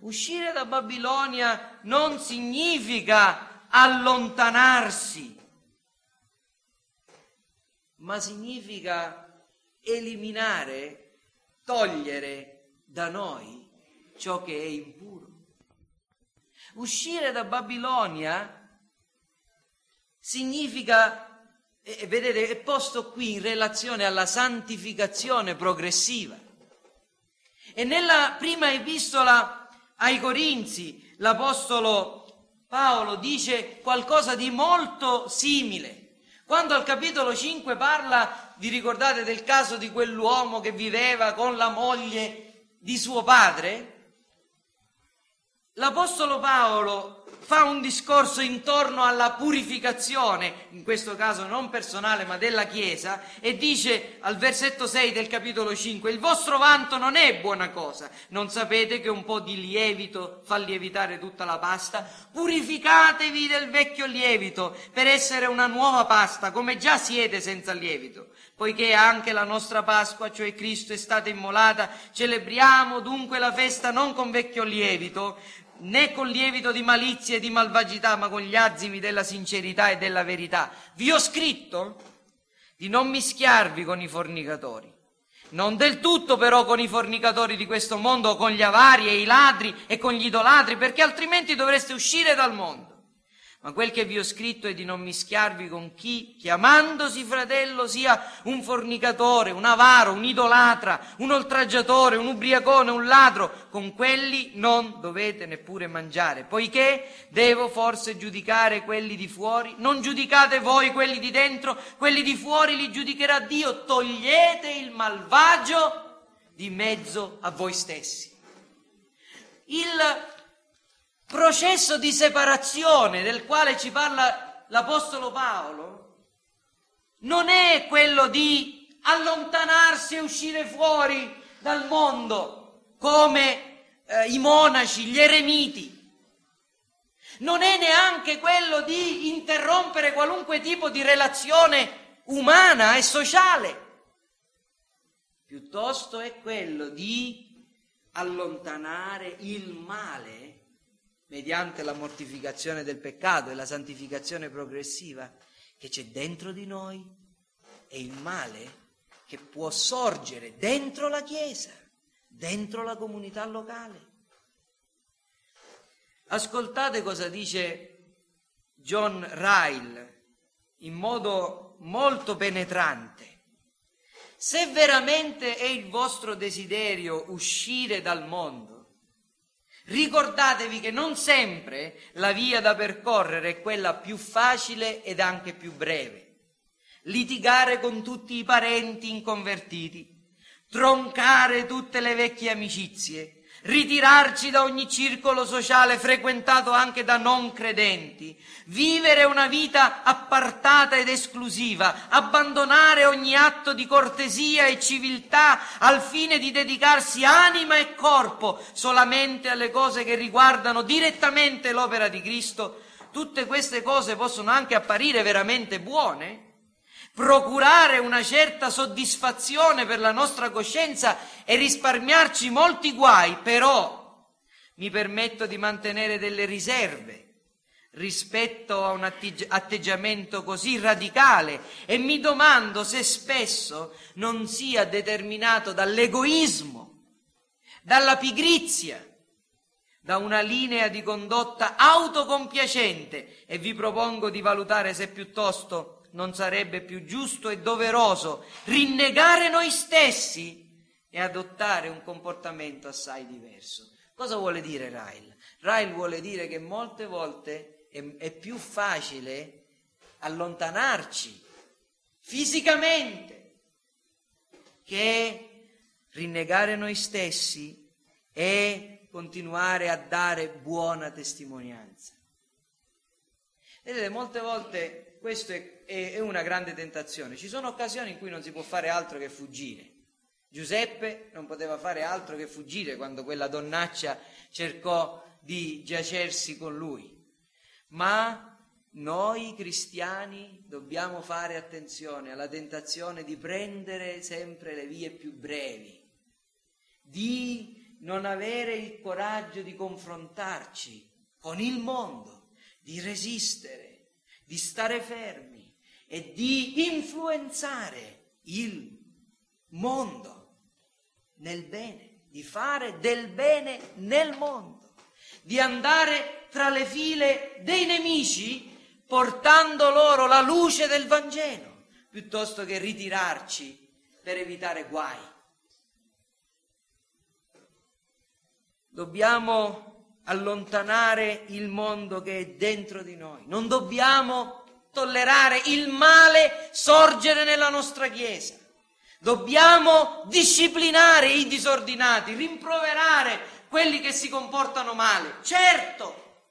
Uscire da Babilonia non significa allontanarsi, ma significa eliminare, togliere da noi ciò che è impuro. Uscire da Babilonia significa, eh, vedete, è posto qui in relazione alla santificazione progressiva. E nella prima epistola ai Corinzi l'Apostolo Paolo dice qualcosa di molto simile. Quando al capitolo 5 parla, vi ricordate del caso di quell'uomo che viveva con la moglie di suo padre? L'Apostolo Paolo fa un discorso intorno alla purificazione, in questo caso non personale ma della Chiesa, e dice al versetto 6 del capitolo 5, il vostro vanto non è buona cosa, non sapete che un po' di lievito fa lievitare tutta la pasta? Purificatevi del vecchio lievito per essere una nuova pasta, come già siete senza lievito. Poiché anche la nostra Pasqua, cioè Cristo, è stata immolata, celebriamo dunque la festa non con vecchio lievito, né con lievito di malizia e di malvagità, ma con gli azimi della sincerità e della verità. Vi ho scritto di non mischiarvi con i fornicatori. Non del tutto però con i fornicatori di questo mondo, con gli avari e i ladri e con gli idolatri, perché altrimenti dovreste uscire dal mondo. Ma quel che vi ho scritto è di non mischiarvi con chi, chiamandosi fratello, sia un fornicatore, un avaro, un idolatra, un oltraggiatore, un ubriacone, un ladro. Con quelli non dovete neppure mangiare, poiché devo forse giudicare quelli di fuori? Non giudicate voi quelli di dentro, quelli di fuori li giudicherà Dio. Togliete il malvagio di mezzo a voi stessi. Il processo di separazione del quale ci parla l'Apostolo Paolo non è quello di allontanarsi e uscire fuori dal mondo come eh, i monaci, gli eremiti. Non è neanche quello di interrompere qualunque tipo di relazione umana e sociale. Piuttosto è quello di allontanare il male mediante la mortificazione del peccato e la santificazione progressiva che c'è dentro di noi e il male che può sorgere dentro la Chiesa, dentro la comunità locale. Ascoltate cosa dice John Ryle in modo molto penetrante. Se veramente è il vostro desiderio uscire dal mondo, Ricordatevi che non sempre la via da percorrere è quella più facile ed anche più breve. Litigare con tutti i parenti inconvertiti, troncare tutte le vecchie amicizie, ritirarci da ogni circolo sociale frequentato anche da non credenti, vivere una vita appartata ed esclusiva, abbandonare ogni atto di cortesia e civiltà al fine di dedicarsi anima e corpo solamente alle cose che riguardano direttamente l'opera di Cristo, tutte queste cose possono anche apparire veramente buone, procurare una certa soddisfazione per la nostra coscienza e risparmiarci molti guai, però mi permetto di mantenere delle riserve rispetto a un atteggiamento così radicale e mi domando se spesso non sia determinato dall'egoismo, dalla pigrizia, da una linea di condotta autocompiacente e vi propongo di valutare se piuttosto non sarebbe più giusto e doveroso rinnegare noi stessi e adottare un comportamento assai diverso. Cosa vuole dire Ryle? Ryle vuole dire che molte volte è, è più facile allontanarci fisicamente che rinnegare noi stessi e continuare a dare buona testimonianza. Vedete, molte volte questo è, è, è, una grande tentazione. Ci sono occasioni in cui non si può fare altro che fuggire. Giuseppe non poteva fare altro che fuggire quando quella donnaccia cercò di giacersi con lui. Ma noi cristiani dobbiamo fare attenzione alla tentazione di prendere sempre le vie più brevi, di non avere il coraggio di confrontarci con il mondo, di resistere, di stare fermi e di influenzare il mondo nel bene, di fare del bene nel mondo, di andare tra le file dei nemici portando loro la luce del Vangelo, piuttosto che ritirarci per evitare guai. Dobbiamo allontanare il mondo che è dentro di noi, non dobbiamo tollerare il male sorgere nella nostra Chiesa. Dobbiamo disciplinare i disordinati, rimproverare quelli che si comportano male, certo,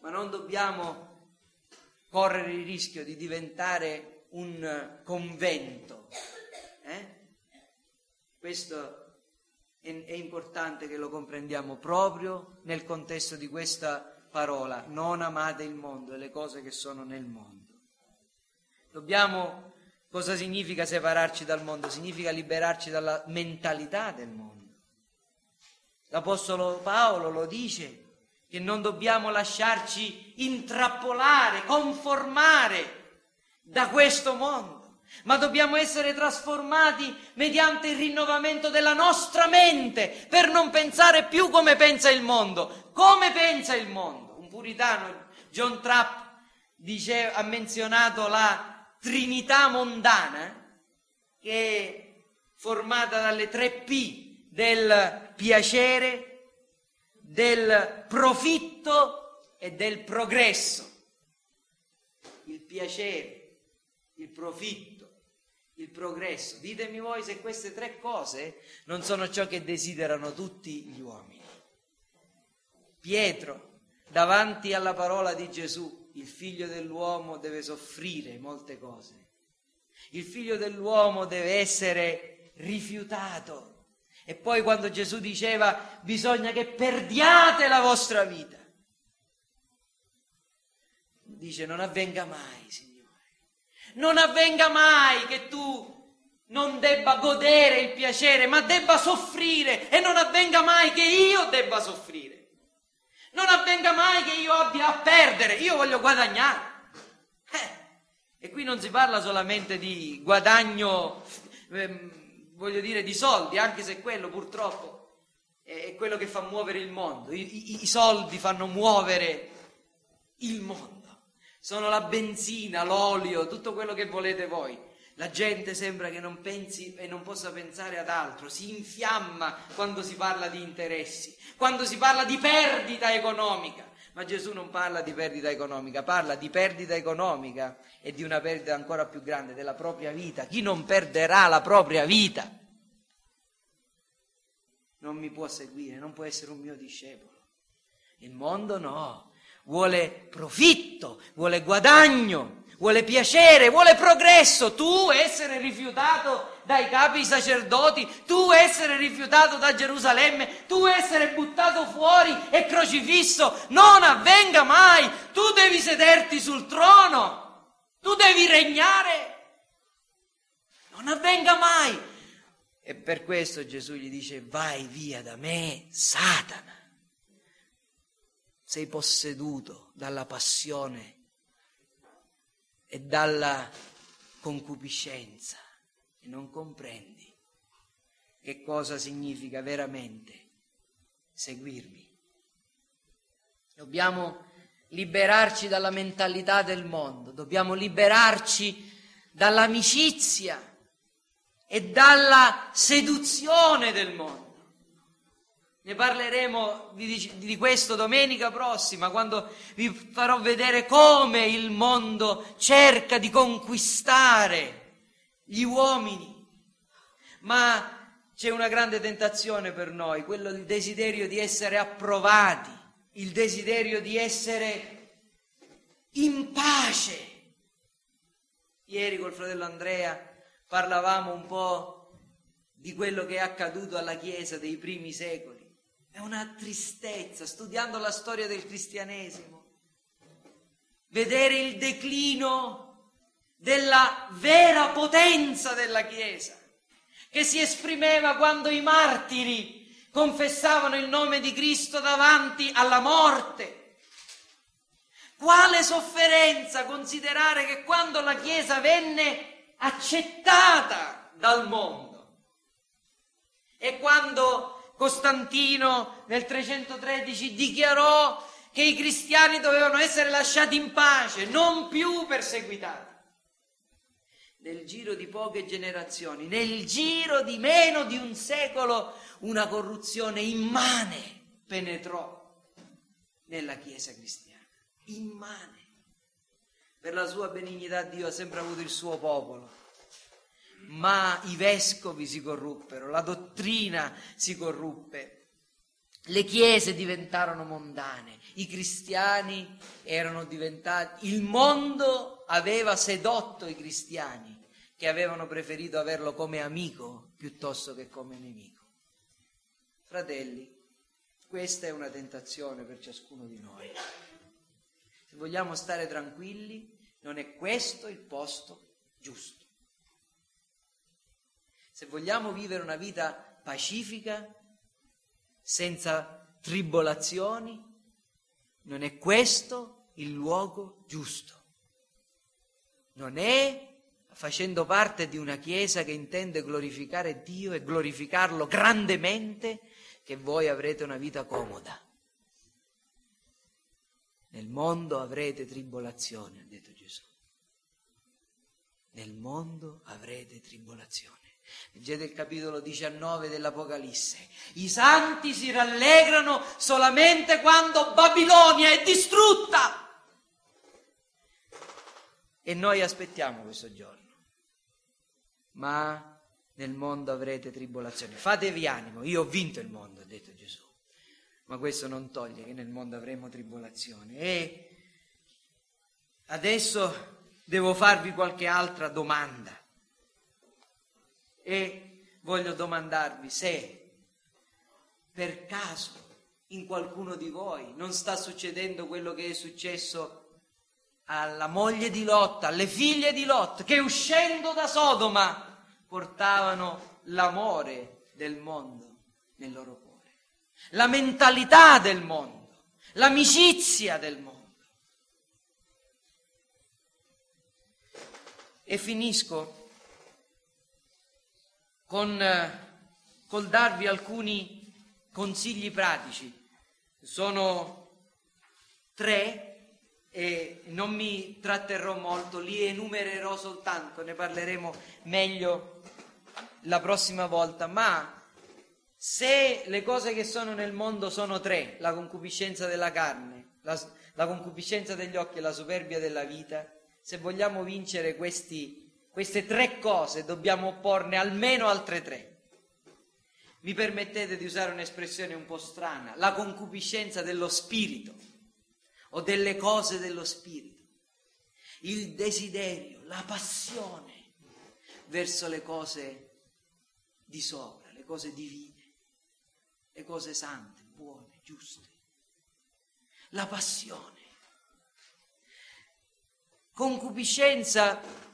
ma non dobbiamo correre il rischio di diventare un convento. Eh? Questo è, è importante che lo comprendiamo proprio nel contesto di questa parola, non amate il mondo e le cose che sono nel mondo. Dobbiamo, cosa significa separarci dal mondo? Significa liberarci dalla mentalità del mondo. L'Apostolo Paolo lo dice che non dobbiamo lasciarci intrappolare, conformare da questo mondo, ma dobbiamo essere trasformati mediante il rinnovamento della nostra mente per non pensare più come pensa il mondo. Come pensa il mondo? Un puritano, John Trapp, dice, ha menzionato la Trinità mondana, che è formata dalle tre P del piacere, del profitto e del progresso. Il piacere, il profitto, il progresso. Ditemi voi se queste tre cose non sono ciò che desiderano tutti gli uomini. Pietro, davanti alla parola di Gesù, il figlio dell'uomo deve soffrire molte cose. Il figlio dell'uomo deve essere rifiutato e poi quando Gesù diceva bisogna che perdiate la vostra vita, dice non avvenga mai, Signore. Non avvenga mai che tu non debba godere il piacere, ma debba soffrire e non avvenga mai che io debba soffrire. Non avvenga mai che io abbia a perdere, io voglio guadagnare. Eh. E qui non si parla solamente di guadagno ehm, voglio dire, di soldi, anche se quello purtroppo è quello che fa muovere il mondo. I, i, i soldi fanno muovere il mondo. Sono la benzina, l'olio, tutto quello che volete voi. La gente sembra che non pensi e non possa pensare ad altro, si infiamma quando si parla di interessi, quando si parla di perdita economica. Ma Gesù non parla di perdita economica, parla di perdita economica e di una perdita ancora più grande della propria vita. Chi non perderà la propria vita non mi può seguire, non può essere un mio discepolo. Il mondo no, vuole profitto, vuole guadagno, vuole piacere, vuole progresso. Tu essere rifiutato dai capi sacerdoti, tu essere rifiutato da Gerusalemme, tu essere buttato fuori e crocifisso, non avvenga mai. Tu devi sederti sul trono, tu devi regnare. Non avvenga mai. E per questo Gesù gli dice vai via da me, Satana. Sei posseduto dalla passione e dalla concupiscenza e non comprendi che cosa significa veramente seguirmi. Dobbiamo liberarci dalla mentalità del mondo, dobbiamo liberarci dall'amicizia e dalla seduzione del mondo. Ne parleremo di, di, questo domenica prossima, quando vi farò vedere come il mondo cerca di conquistare gli uomini. Ma c'è una grande tentazione per noi, quello del desiderio di essere approvati, il desiderio di essere in pace. Ieri col fratello Andrea parlavamo un po' di quello che è accaduto alla Chiesa dei primi secoli. È una tristezza, studiando la storia del cristianesimo, vedere il declino della vera potenza della Chiesa, che si esprimeva quando i martiri confessavano il nome di Cristo davanti alla morte. Quale sofferenza considerare che quando la Chiesa venne accettata dal mondo e quando Costantino nel 313 dichiarò che i cristiani dovevano essere lasciati in pace, non più perseguitati. Nel giro di poche generazioni, nel giro di meno di un secolo, una corruzione immane penetrò nella Chiesa cristiana immane. Per la sua benignità Dio ha sempre avuto il suo popolo. Ma i vescovi si corruppero, la dottrina si corruppe, le chiese diventarono mondane, i cristiani erano diventati, il mondo aveva sedotto i cristiani che avevano preferito averlo come amico piuttosto che come nemico. Fratelli, questa è una tentazione per ciascuno di noi. Se vogliamo stare tranquilli, non è questo il posto giusto. Se vogliamo vivere una vita pacifica, senza tribolazioni, non è questo il luogo giusto. Non è facendo parte di una Chiesa che intende glorificare Dio e glorificarlo grandemente che voi avrete una vita comoda. Nel mondo avrete tribolazione, ha detto Gesù. Nel mondo avrete tribolazione. Leggete il capitolo 19 dell'Apocalisse. I santi si rallegrano solamente quando Babilonia è distrutta. E noi aspettiamo questo giorno. Ma nel mondo avrete tribolazione. Fatevi animo, io ho vinto il mondo, ha detto Gesù ma questo non toglie che nel mondo avremo tribolazione. E adesso devo farvi qualche altra domanda. E voglio domandarvi se per caso in qualcuno di voi non sta succedendo quello che è successo alla moglie di Lot, alle figlie di Lot, che uscendo da Sodoma portavano l'amore del mondo nel loro cuore la mentalità del mondo, l'amicizia del mondo. E finisco con col darvi alcuni consigli pratici. Sono tre e non mi tratterrò molto, li enumererò soltanto, ne parleremo meglio la prossima volta, ma se le cose che sono nel mondo sono tre, la concupiscenza della carne, la, la concupiscenza degli occhi e la superbia della vita, se vogliamo vincere questi, queste tre cose dobbiamo opporne almeno altre tre. Mi permettete di usare un'espressione un po' strana, la concupiscenza dello spirito o delle cose dello spirito, il desiderio, la passione verso le cose di sopra, le cose divine le cose sante, buone, giuste. La passione. Concupiscenza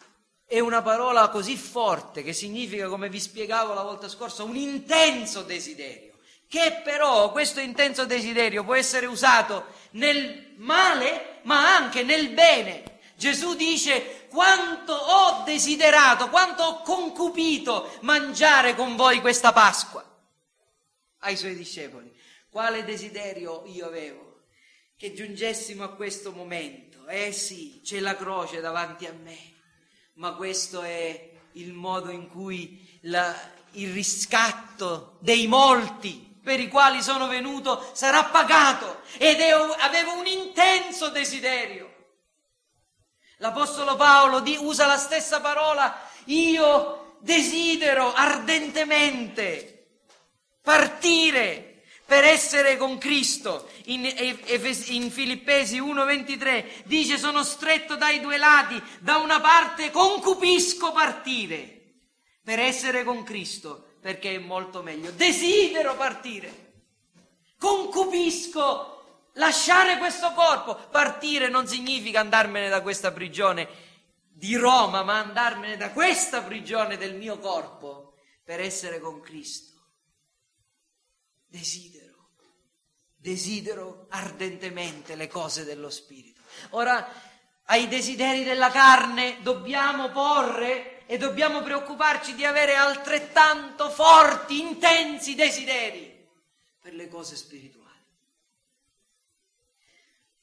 è una parola così forte che significa, come vi spiegavo la volta scorsa, un intenso desiderio, che però questo intenso desiderio può essere usato nel male, ma anche nel bene. Gesù dice quanto ho desiderato, quanto ho concupito mangiare con voi questa Pasqua ai suoi discepoli. Quale desiderio io avevo? Che giungessimo a questo momento. Eh sì, c'è la croce davanti a me, ma questo è il modo in cui la, il riscatto dei molti per i quali sono venuto sarà pagato ed avevo un intenso desiderio. L'Apostolo Paolo di, usa la stessa parola, io desidero ardentemente partire per essere con Cristo. In, in Filippesi 1:23 dice sono stretto dai due lati, da una parte concupisco partire per essere con Cristo, perché è molto meglio. Desidero partire, concupisco lasciare questo corpo. Partire non significa andarmene da questa prigione di Roma, ma andarmene da questa prigione del mio corpo per essere con Cristo. Desidero, desidero ardentemente le cose dello Spirito. Ora, ai desideri della carne dobbiamo porre e dobbiamo preoccuparci di avere altrettanto forti, intensi desideri per le cose spirituali.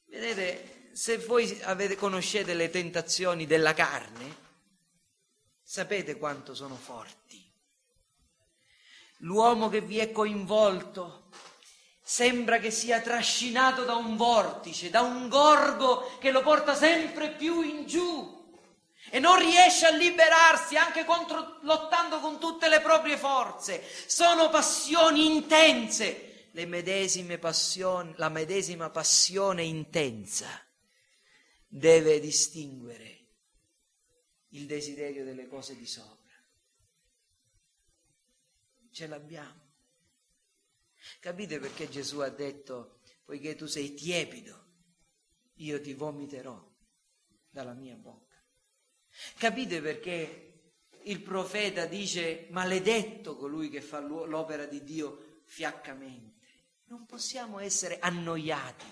Vedete, se voi avete, conoscete le tentazioni della carne, sapete quanto sono forti. L'uomo che vi è coinvolto sembra che sia trascinato da un vortice, da un gorgo che lo porta sempre più in giù e non riesce a liberarsi anche contro, lottando con tutte le proprie forze. Sono passioni intense, le medesime passioni, la medesima passione intensa deve distinguere il desiderio delle cose di sopra. Ce l'abbiamo. Capite perché Gesù ha detto, poiché tu sei tiepido, io ti vomiterò dalla mia bocca. Capite perché il profeta dice maledetto colui che fa l'opera di Dio fiaccamente? Non possiamo essere annoiati,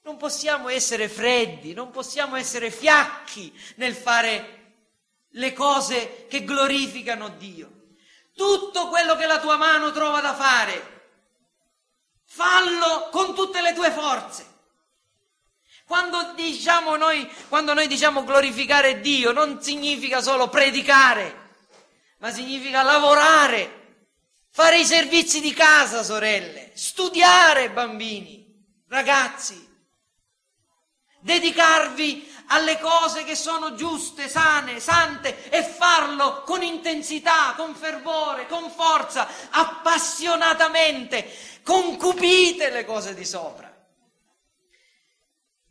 non possiamo essere freddi, non possiamo essere fiacchi nel fare le cose che glorificano Dio. Tutto quello che la tua mano trova da fare, fallo con tutte le tue forze. Quando, diciamo noi, quando noi diciamo glorificare Dio non significa solo predicare, ma significa lavorare, fare i servizi di casa, sorelle, studiare, bambini, ragazzi, dedicarvi alle cose che sono giuste, sane, sante e farlo con intensità, con fervore, con forza, appassionatamente. Concupite le cose di sopra.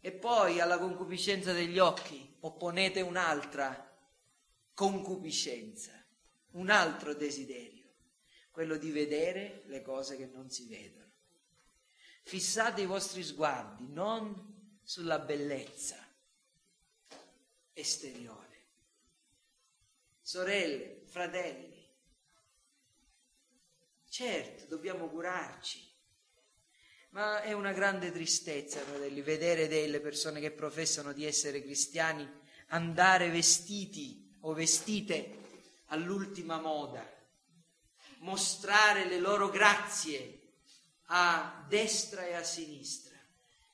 E poi alla concupiscenza degli occhi opponete un'altra concupiscenza, un altro desiderio, quello di vedere le cose che non si vedono. Fissate i vostri sguardi non sulla bellezza esteriore. Sorelle, fratelli, certo dobbiamo curarci, ma è una grande tristezza, fratelli, vedere delle persone che professano di essere cristiani andare vestiti o vestite all'ultima moda, mostrare le loro grazie a destra e a sinistra,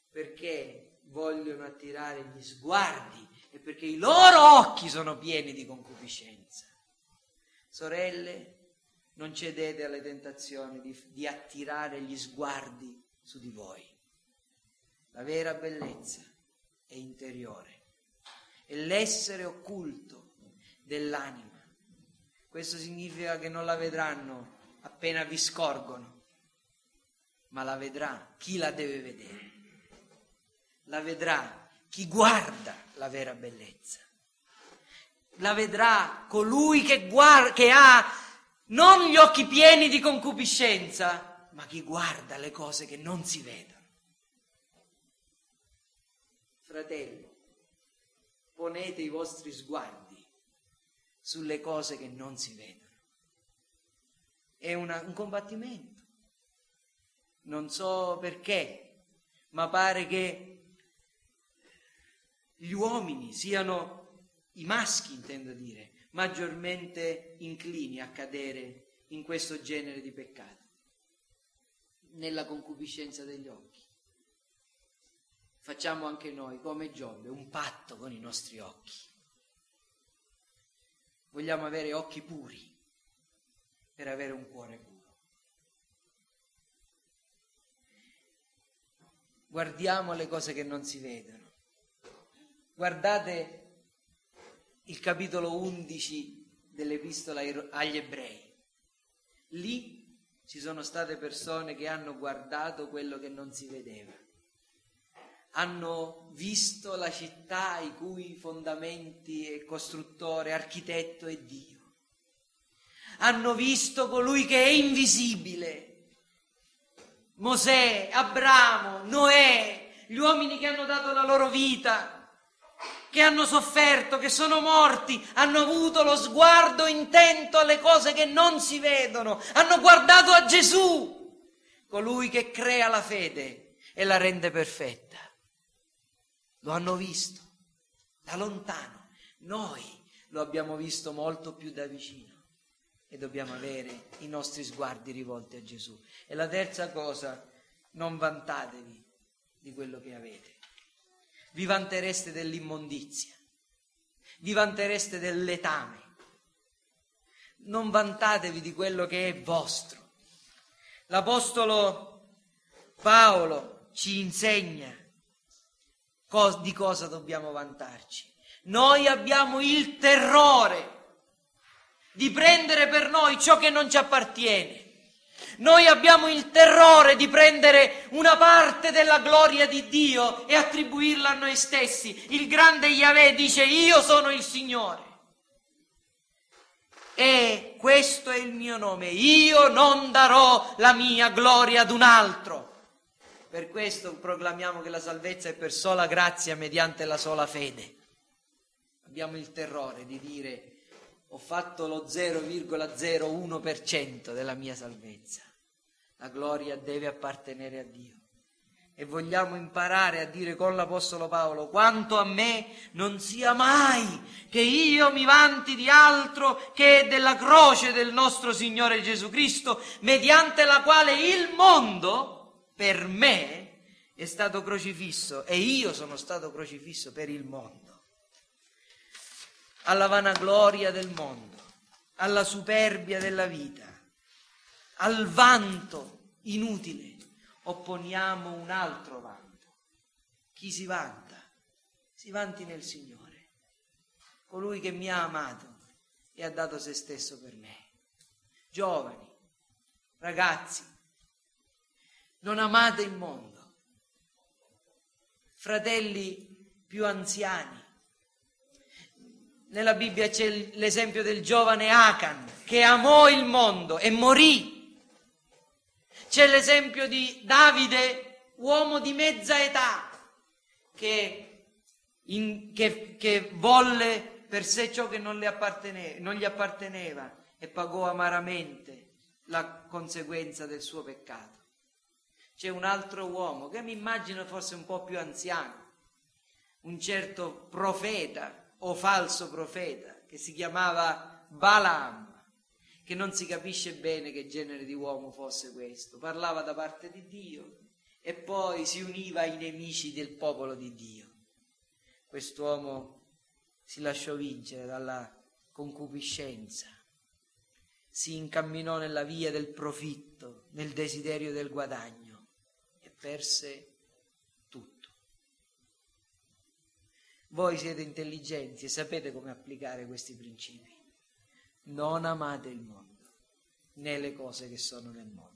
perché vogliono attirare gli sguardi e perché i loro occhi sono pieni di concupiscenza. Sorelle, non cedete alle tentazioni di, di attirare gli sguardi su di voi. La vera bellezza è interiore, è l'essere occulto dell'anima. Questo significa che non la vedranno appena vi scorgono, ma la vedrà chi la deve vedere. La vedrà chi guarda la vera bellezza. La vedrà colui che, guarda, che ha non gli occhi pieni di concupiscenza, ma chi guarda le cose che non si vedono. Fratelli, ponete i vostri sguardi sulle cose che non si vedono. È una, un combattimento. Non so perché, ma pare che gli uomini siano, i maschi intendo dire, maggiormente inclini a cadere in questo genere di peccati nella concupiscenza degli occhi. Facciamo anche noi, come Giobbe, un patto con i nostri occhi. Vogliamo avere occhi puri per avere un cuore puro. guardiamo le cose che non si vedono. Guardate il capitolo 11 dell'epistola agli ebrei. Lì ci sono state persone che hanno guardato quello che non si vedeva. Hanno visto la città i cui fondamenti e costruttore, architetto è Dio. Hanno visto colui che è invisibile, Mosè, Abramo, Noè, gli uomini che hanno dato la loro vita, che hanno sofferto, che sono morti, hanno avuto lo sguardo intento alle cose che non si vedono, hanno guardato a Gesù, colui che crea la fede e la rende perfetta. Lo hanno visto da lontano, noi lo abbiamo visto molto più da vicino e dobbiamo avere i nostri sguardi rivolti a Gesù. E la terza cosa, non vantatevi di quello che avete. Vi vantereste dell'immondizia, vi vantereste del letame. Non vantatevi di quello che è vostro. L'Apostolo Paolo ci insegna di cosa dobbiamo vantarci. Noi abbiamo il terrore di prendere per noi ciò che non ci appartiene. Noi abbiamo il terrore di prendere una parte della gloria di Dio e attribuirla a noi stessi. Il grande Yahweh dice io sono il Signore. E questo è il mio nome. Io non darò la mia gloria ad un altro. Per questo proclamiamo che la salvezza è per sola grazia mediante la sola fede. Abbiamo il terrore di dire ho fatto lo 0,01% della mia salvezza. La gloria deve appartenere a Dio. E vogliamo imparare a dire con l'Apostolo Paolo, quanto a me non sia mai che io mi vanti di altro che della croce del nostro Signore Gesù Cristo, mediante la quale il mondo, per me, è stato crocifisso e io sono stato crocifisso per il mondo alla vanagloria del mondo, alla superbia della vita, al vanto inutile, opponiamo un altro vanto. Chi si vanta? Si vanti nel Signore, colui che mi ha amato e ha dato se stesso per me. Giovani, ragazzi, non amate il mondo. Fratelli più anziani, nella Bibbia c'è l'esempio del giovane Achan che amò il mondo e morì. C'è l'esempio di Davide, uomo di mezza età, che, in, che, che volle per sé ciò che non, non gli apparteneva e pagò amaramente la conseguenza del suo peccato. C'è un altro uomo che mi immagino fosse un po' più anziano, un certo profeta o falso profeta che si chiamava Balaam, che non si capisce bene che genere di uomo fosse questo, parlava da parte di Dio e poi si univa ai nemici del popolo di Dio. Quest'uomo si lasciò vincere dalla concupiscenza, si incamminò nella via del profitto, nel desiderio del guadagno e perse Voi siete intelligenti e sapete come applicare questi principi. Non amate il mondo, né le cose che sono nel mondo.